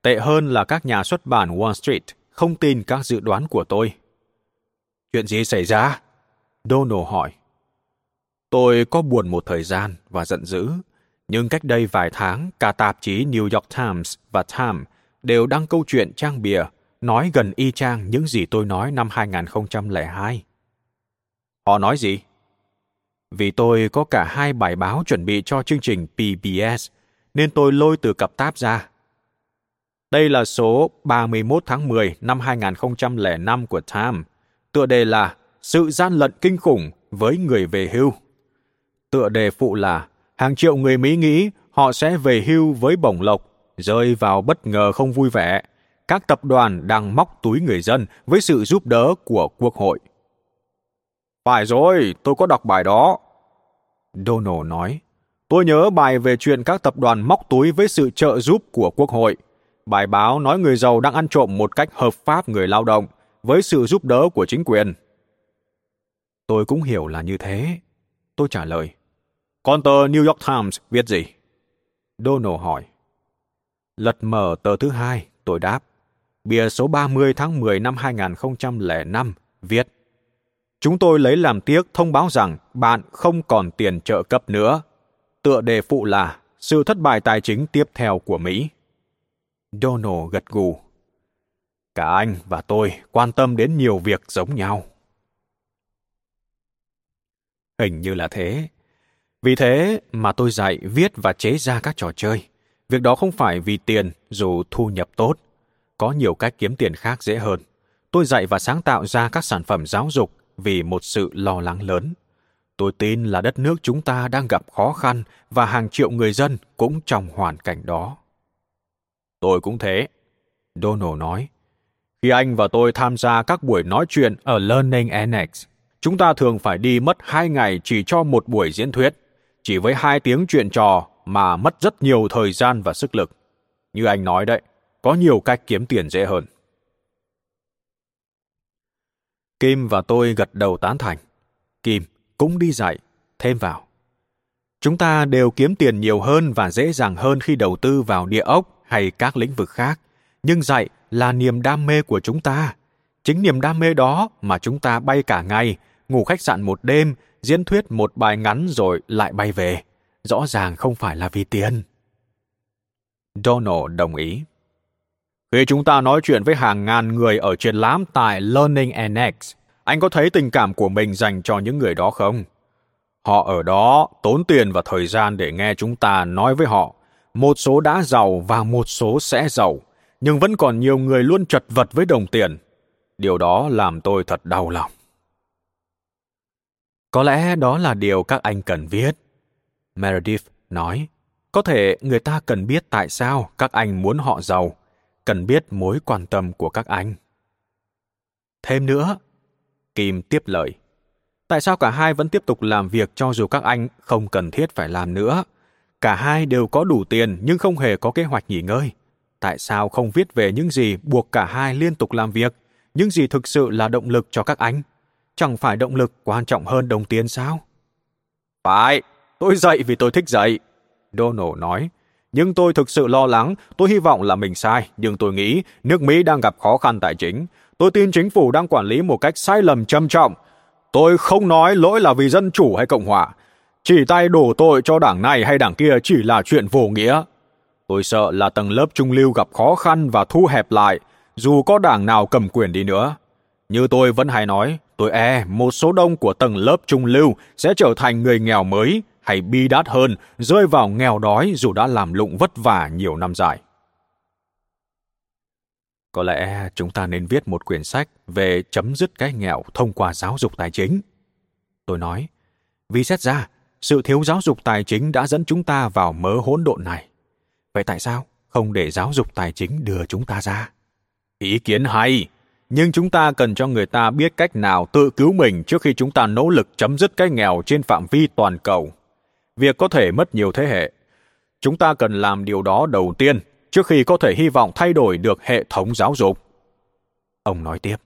Tệ hơn là các nhà xuất bản Wall Street không tin các dự đoán của tôi. Chuyện gì xảy ra? Donald hỏi. Tôi có buồn một thời gian và giận dữ, nhưng cách đây vài tháng, cả tạp chí New York Times và Time đều đăng câu chuyện trang bìa nói gần y chang những gì tôi nói năm 2002. Họ nói gì? Vì tôi có cả hai bài báo chuẩn bị cho chương trình PBS, nên tôi lôi từ cặp táp ra. Đây là số 31 tháng 10 năm 2005 của Time. Tựa đề là Sự gian lận kinh khủng với người về hưu. Tựa đề phụ là hàng triệu người Mỹ nghĩ họ sẽ về hưu với bổng lộc, rơi vào bất ngờ không vui vẻ. Các tập đoàn đang móc túi người dân với sự giúp đỡ của Quốc hội. Phải rồi, tôi có đọc bài đó. Donald nói, tôi nhớ bài về chuyện các tập đoàn móc túi với sự trợ giúp của Quốc hội. Bài báo nói người giàu đang ăn trộm một cách hợp pháp người lao động với sự giúp đỡ của chính quyền. Tôi cũng hiểu là như thế. Tôi trả lời. Còn tờ New York Times viết gì? Donald hỏi. Lật mở tờ thứ hai, tôi đáp. Bìa số 30 tháng 10 năm 2005 viết Chúng tôi lấy làm tiếc thông báo rằng bạn không còn tiền trợ cấp nữa. Tựa đề phụ là sự thất bại tài chính tiếp theo của Mỹ. Donald gật gù. Cả anh và tôi quan tâm đến nhiều việc giống nhau. Hình như là thế. Vì thế mà tôi dạy viết và chế ra các trò chơi. Việc đó không phải vì tiền, dù thu nhập tốt. Có nhiều cách kiếm tiền khác dễ hơn. Tôi dạy và sáng tạo ra các sản phẩm giáo dục vì một sự lo lắng lớn. Tôi tin là đất nước chúng ta đang gặp khó khăn và hàng triệu người dân cũng trong hoàn cảnh đó. Tôi cũng thế. Donald nói. Khi anh và tôi tham gia các buổi nói chuyện ở Learning Annex, chúng ta thường phải đi mất hai ngày chỉ cho một buổi diễn thuyết, chỉ với hai tiếng chuyện trò mà mất rất nhiều thời gian và sức lực. Như anh nói đấy, có nhiều cách kiếm tiền dễ hơn. Kim và tôi gật đầu tán thành. Kim cũng đi dạy, thêm vào. Chúng ta đều kiếm tiền nhiều hơn và dễ dàng hơn khi đầu tư vào địa ốc hay các lĩnh vực khác. Nhưng dạy là niềm đam mê của chúng ta. Chính niềm đam mê đó mà chúng ta bay cả ngày, ngủ khách sạn một đêm, diễn thuyết một bài ngắn rồi lại bay về. Rõ ràng không phải là vì tiền. Donald đồng ý. Khi chúng ta nói chuyện với hàng ngàn người ở triển lãm tại Learning Annex, anh có thấy tình cảm của mình dành cho những người đó không? Họ ở đó tốn tiền và thời gian để nghe chúng ta nói với họ. Một số đã giàu và một số sẽ giàu, nhưng vẫn còn nhiều người luôn chật vật với đồng tiền. Điều đó làm tôi thật đau lòng. Có lẽ đó là điều các anh cần viết. Meredith nói, có thể người ta cần biết tại sao các anh muốn họ giàu, cần biết mối quan tâm của các anh. Thêm nữa, Kim tiếp lời. Tại sao cả hai vẫn tiếp tục làm việc cho dù các anh không cần thiết phải làm nữa? Cả hai đều có đủ tiền nhưng không hề có kế hoạch nghỉ ngơi. Tại sao không viết về những gì buộc cả hai liên tục làm việc? Những gì thực sự là động lực cho các anh? Chẳng phải động lực quan trọng hơn đồng tiền sao? Phải, tôi dạy vì tôi thích dạy. Donald nói, nhưng tôi thực sự lo lắng, tôi hy vọng là mình sai, nhưng tôi nghĩ nước Mỹ đang gặp khó khăn tài chính. Tôi tin chính phủ đang quản lý một cách sai lầm trầm trọng. Tôi không nói lỗi là vì dân chủ hay cộng hòa. Chỉ tay đổ tội cho đảng này hay đảng kia chỉ là chuyện vô nghĩa. Tôi sợ là tầng lớp trung lưu gặp khó khăn và thu hẹp lại, dù có đảng nào cầm quyền đi nữa. Như tôi vẫn hay nói, tôi e một số đông của tầng lớp trung lưu sẽ trở thành người nghèo mới hay bi đát hơn, rơi vào nghèo đói dù đã làm lụng vất vả nhiều năm dài. Có lẽ chúng ta nên viết một quyển sách về chấm dứt cái nghèo thông qua giáo dục tài chính. Tôi nói, vì xét ra, sự thiếu giáo dục tài chính đã dẫn chúng ta vào mớ hỗn độn này. Vậy tại sao không để giáo dục tài chính đưa chúng ta ra? Ý kiến hay, nhưng chúng ta cần cho người ta biết cách nào tự cứu mình trước khi chúng ta nỗ lực chấm dứt cái nghèo trên phạm vi toàn cầu. Việc có thể mất nhiều thế hệ. Chúng ta cần làm điều đó đầu tiên trước khi có thể hy vọng thay đổi được hệ thống giáo dục. Ông nói tiếp.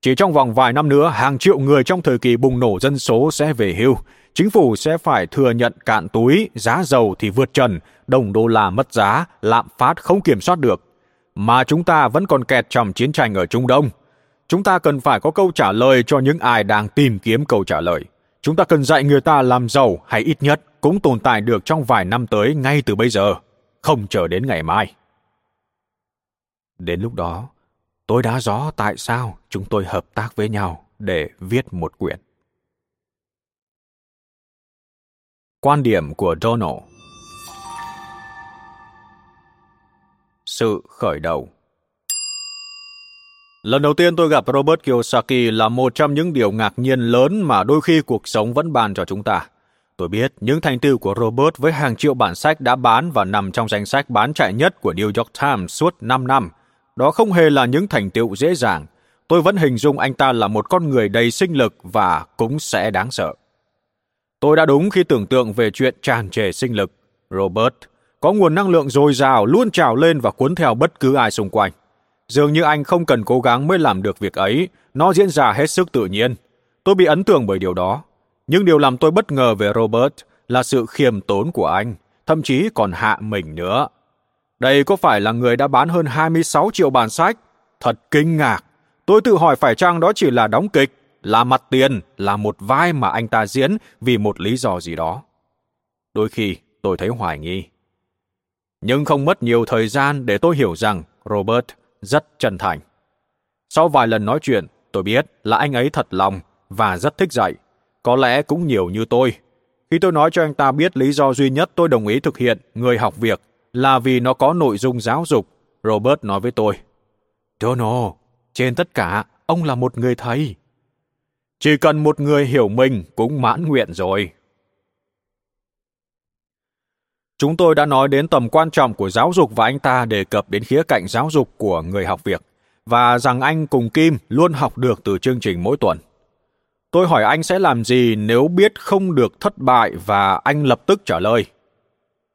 Chỉ trong vòng vài năm nữa, hàng triệu người trong thời kỳ bùng nổ dân số sẽ về hưu. Chính phủ sẽ phải thừa nhận cạn túi, giá dầu thì vượt trần, đồng đô la mất giá, lạm phát không kiểm soát được. Mà chúng ta vẫn còn kẹt trong chiến tranh ở Trung Đông. Chúng ta cần phải có câu trả lời cho những ai đang tìm kiếm câu trả lời. Chúng ta cần dạy người ta làm giàu hay ít nhất cũng tồn tại được trong vài năm tới ngay từ bây giờ, không chờ đến ngày mai. Đến lúc đó, tôi đã rõ tại sao chúng tôi hợp tác với nhau để viết một quyển. Quan điểm của Donald Sự khởi đầu Lần đầu tiên tôi gặp Robert Kiyosaki là một trong những điều ngạc nhiên lớn mà đôi khi cuộc sống vẫn bàn cho chúng ta. Tôi biết những thành tựu của Robert với hàng triệu bản sách đã bán và nằm trong danh sách bán chạy nhất của New York Times suốt 5 năm. Đó không hề là những thành tựu dễ dàng. Tôi vẫn hình dung anh ta là một con người đầy sinh lực và cũng sẽ đáng sợ. Tôi đã đúng khi tưởng tượng về chuyện tràn trề sinh lực. Robert có nguồn năng lượng dồi dào luôn trào lên và cuốn theo bất cứ ai xung quanh. Dường như anh không cần cố gắng mới làm được việc ấy, nó diễn ra hết sức tự nhiên. Tôi bị ấn tượng bởi điều đó. Nhưng điều làm tôi bất ngờ về Robert là sự khiêm tốn của anh, thậm chí còn hạ mình nữa. Đây có phải là người đã bán hơn 26 triệu bản sách? Thật kinh ngạc. Tôi tự hỏi phải chăng đó chỉ là đóng kịch, là mặt tiền, là một vai mà anh ta diễn vì một lý do gì đó. Đôi khi tôi thấy hoài nghi. Nhưng không mất nhiều thời gian để tôi hiểu rằng Robert rất chân thành. Sau vài lần nói chuyện, tôi biết là anh ấy thật lòng và rất thích dạy. Có lẽ cũng nhiều như tôi. Khi tôi nói cho anh ta biết lý do duy nhất tôi đồng ý thực hiện người học việc là vì nó có nội dung giáo dục, Robert nói với tôi. Donald, trên tất cả, ông là một người thầy. Chỉ cần một người hiểu mình cũng mãn nguyện rồi. Chúng tôi đã nói đến tầm quan trọng của giáo dục và anh ta đề cập đến khía cạnh giáo dục của người học việc và rằng anh cùng Kim luôn học được từ chương trình mỗi tuần. Tôi hỏi anh sẽ làm gì nếu biết không được thất bại và anh lập tức trả lời.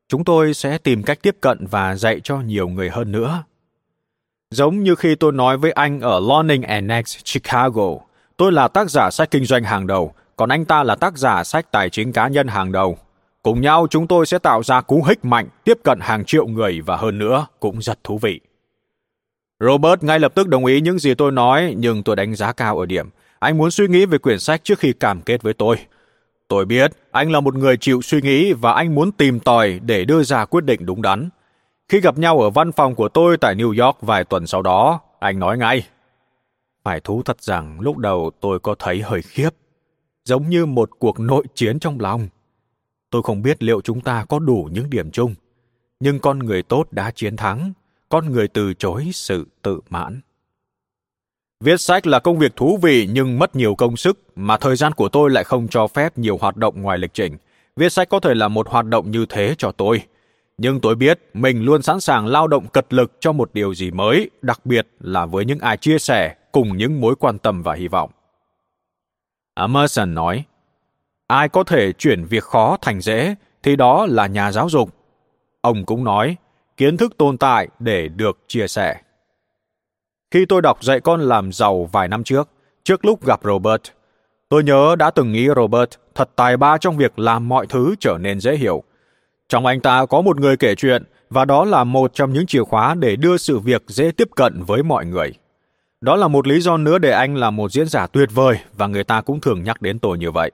Chúng tôi sẽ tìm cách tiếp cận và dạy cho nhiều người hơn nữa. Giống như khi tôi nói với anh ở Learning Annex, Chicago, tôi là tác giả sách kinh doanh hàng đầu, còn anh ta là tác giả sách tài chính cá nhân hàng đầu. Cùng nhau chúng tôi sẽ tạo ra cú hích mạnh tiếp cận hàng triệu người và hơn nữa cũng rất thú vị. Robert ngay lập tức đồng ý những gì tôi nói, nhưng tôi đánh giá cao ở điểm. Anh muốn suy nghĩ về quyển sách trước khi cảm kết với tôi. Tôi biết anh là một người chịu suy nghĩ và anh muốn tìm tòi để đưa ra quyết định đúng đắn. Khi gặp nhau ở văn phòng của tôi tại New York vài tuần sau đó, anh nói ngay. Phải thú thật rằng lúc đầu tôi có thấy hơi khiếp, giống như một cuộc nội chiến trong lòng. Tôi không biết liệu chúng ta có đủ những điểm chung, nhưng con người tốt đã chiến thắng, con người từ chối sự tự mãn. Viết sách là công việc thú vị nhưng mất nhiều công sức, mà thời gian của tôi lại không cho phép nhiều hoạt động ngoài lịch trình. Viết sách có thể là một hoạt động như thế cho tôi. Nhưng tôi biết mình luôn sẵn sàng lao động cật lực cho một điều gì mới, đặc biệt là với những ai chia sẻ cùng những mối quan tâm và hy vọng. Emerson nói, ai có thể chuyển việc khó thành dễ thì đó là nhà giáo dục. Ông cũng nói, kiến thức tồn tại để được chia sẻ. Khi tôi đọc dạy con làm giàu vài năm trước, trước lúc gặp Robert, tôi nhớ đã từng nghĩ Robert thật tài ba trong việc làm mọi thứ trở nên dễ hiểu. Trong anh ta có một người kể chuyện, và đó là một trong những chìa khóa để đưa sự việc dễ tiếp cận với mọi người. Đó là một lý do nữa để anh là một diễn giả tuyệt vời và người ta cũng thường nhắc đến tôi như vậy.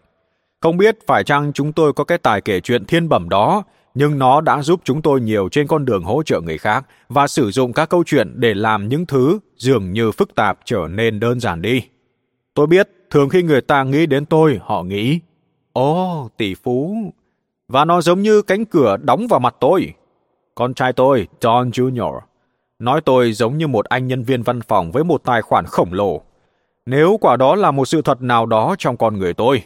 Không biết phải chăng chúng tôi có cái tài kể chuyện thiên bẩm đó, nhưng nó đã giúp chúng tôi nhiều trên con đường hỗ trợ người khác và sử dụng các câu chuyện để làm những thứ dường như phức tạp trở nên đơn giản đi. Tôi biết, thường khi người ta nghĩ đến tôi, họ nghĩ, Ồ, oh, tỷ phú. Và nó giống như cánh cửa đóng vào mặt tôi. Con trai tôi, John Jr., nói tôi giống như một anh nhân viên văn phòng với một tài khoản khổng lồ. Nếu quả đó là một sự thật nào đó trong con người tôi.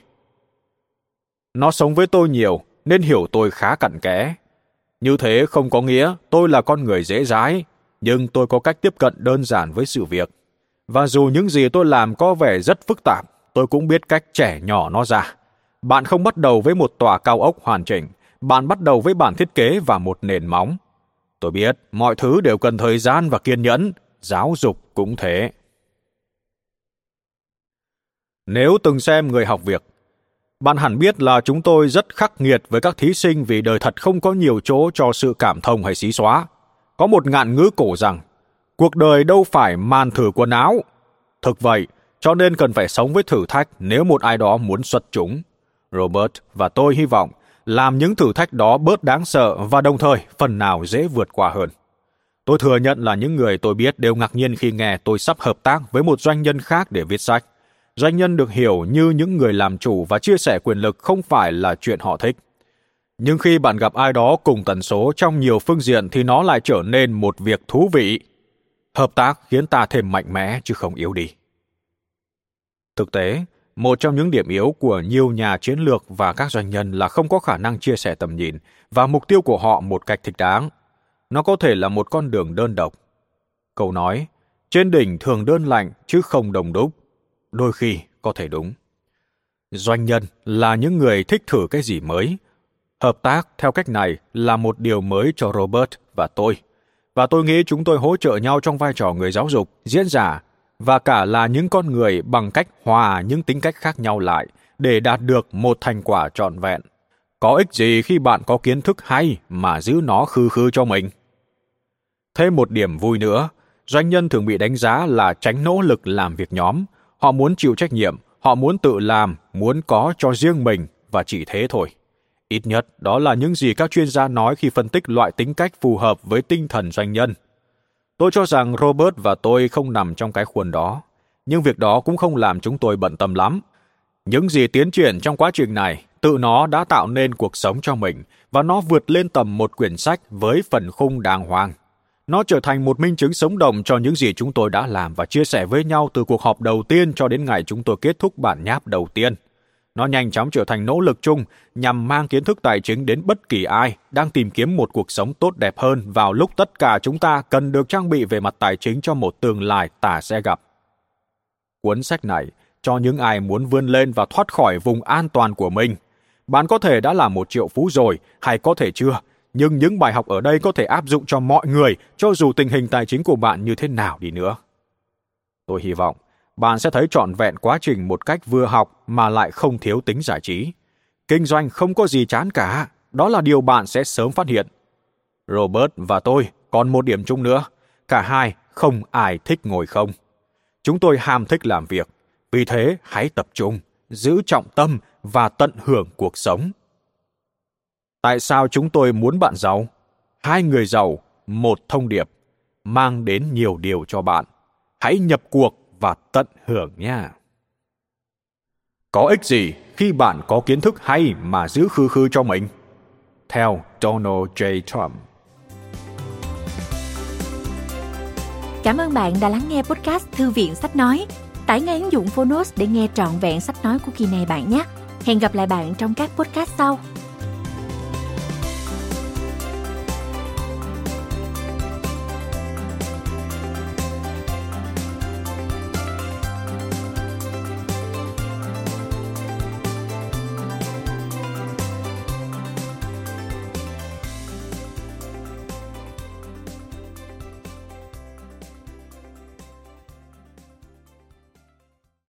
Nó sống với tôi nhiều, nên hiểu tôi khá cặn kẽ. Như thế không có nghĩa tôi là con người dễ dãi, nhưng tôi có cách tiếp cận đơn giản với sự việc. Và dù những gì tôi làm có vẻ rất phức tạp, tôi cũng biết cách trẻ nhỏ nó ra. Bạn không bắt đầu với một tòa cao ốc hoàn chỉnh, bạn bắt đầu với bản thiết kế và một nền móng. Tôi biết mọi thứ đều cần thời gian và kiên nhẫn, giáo dục cũng thế. Nếu từng xem người học việc, bạn hẳn biết là chúng tôi rất khắc nghiệt với các thí sinh vì đời thật không có nhiều chỗ cho sự cảm thông hay xí xóa. Có một ngạn ngữ cổ rằng, cuộc đời đâu phải màn thử quần áo. Thực vậy, cho nên cần phải sống với thử thách nếu một ai đó muốn xuất chúng. Robert và tôi hy vọng làm những thử thách đó bớt đáng sợ và đồng thời phần nào dễ vượt qua hơn. Tôi thừa nhận là những người tôi biết đều ngạc nhiên khi nghe tôi sắp hợp tác với một doanh nhân khác để viết sách. Doanh nhân được hiểu như những người làm chủ và chia sẻ quyền lực không phải là chuyện họ thích. Nhưng khi bạn gặp ai đó cùng tần số trong nhiều phương diện thì nó lại trở nên một việc thú vị. Hợp tác khiến ta thêm mạnh mẽ chứ không yếu đi. Thực tế, một trong những điểm yếu của nhiều nhà chiến lược và các doanh nhân là không có khả năng chia sẻ tầm nhìn và mục tiêu của họ một cách thích đáng. Nó có thể là một con đường đơn độc. Câu nói, trên đỉnh thường đơn lạnh chứ không đồng đúc, đôi khi có thể đúng. Doanh nhân là những người thích thử cái gì mới. Hợp tác theo cách này là một điều mới cho Robert và tôi. Và tôi nghĩ chúng tôi hỗ trợ nhau trong vai trò người giáo dục, diễn giả và cả là những con người bằng cách hòa những tính cách khác nhau lại để đạt được một thành quả trọn vẹn. Có ích gì khi bạn có kiến thức hay mà giữ nó khư khư cho mình? Thêm một điểm vui nữa, doanh nhân thường bị đánh giá là tránh nỗ lực làm việc nhóm. Họ muốn chịu trách nhiệm, họ muốn tự làm, muốn có cho riêng mình và chỉ thế thôi. Ít nhất, đó là những gì các chuyên gia nói khi phân tích loại tính cách phù hợp với tinh thần doanh nhân. Tôi cho rằng Robert và tôi không nằm trong cái khuôn đó, nhưng việc đó cũng không làm chúng tôi bận tâm lắm. Những gì tiến triển trong quá trình này, tự nó đã tạo nên cuộc sống cho mình và nó vượt lên tầm một quyển sách với phần khung đàng hoàng. Nó trở thành một minh chứng sống động cho những gì chúng tôi đã làm và chia sẻ với nhau từ cuộc họp đầu tiên cho đến ngày chúng tôi kết thúc bản nháp đầu tiên. Nó nhanh chóng trở thành nỗ lực chung nhằm mang kiến thức tài chính đến bất kỳ ai đang tìm kiếm một cuộc sống tốt đẹp hơn vào lúc tất cả chúng ta cần được trang bị về mặt tài chính cho một tương lai tả sẽ gặp. Cuốn sách này cho những ai muốn vươn lên và thoát khỏi vùng an toàn của mình. Bạn có thể đã là một triệu phú rồi, hay có thể chưa, nhưng những bài học ở đây có thể áp dụng cho mọi người, cho dù tình hình tài chính của bạn như thế nào đi nữa. Tôi hy vọng bạn sẽ thấy trọn vẹn quá trình một cách vừa học mà lại không thiếu tính giải trí. Kinh doanh không có gì chán cả, đó là điều bạn sẽ sớm phát hiện. Robert và tôi còn một điểm chung nữa, cả hai không ai thích ngồi không. Chúng tôi ham thích làm việc, vì thế hãy tập trung, giữ trọng tâm và tận hưởng cuộc sống. Tại sao chúng tôi muốn bạn giàu? Hai người giàu, một thông điệp, mang đến nhiều điều cho bạn. Hãy nhập cuộc và tận hưởng nha. Có ích gì khi bạn có kiến thức hay mà giữ khư khư cho mình? Theo Donald J. Trump Cảm ơn bạn đã lắng nghe podcast Thư viện Sách Nói. Tải ngay ứng dụng Phonos để nghe trọn vẹn sách nói của kỳ này bạn nhé. Hẹn gặp lại bạn trong các podcast sau.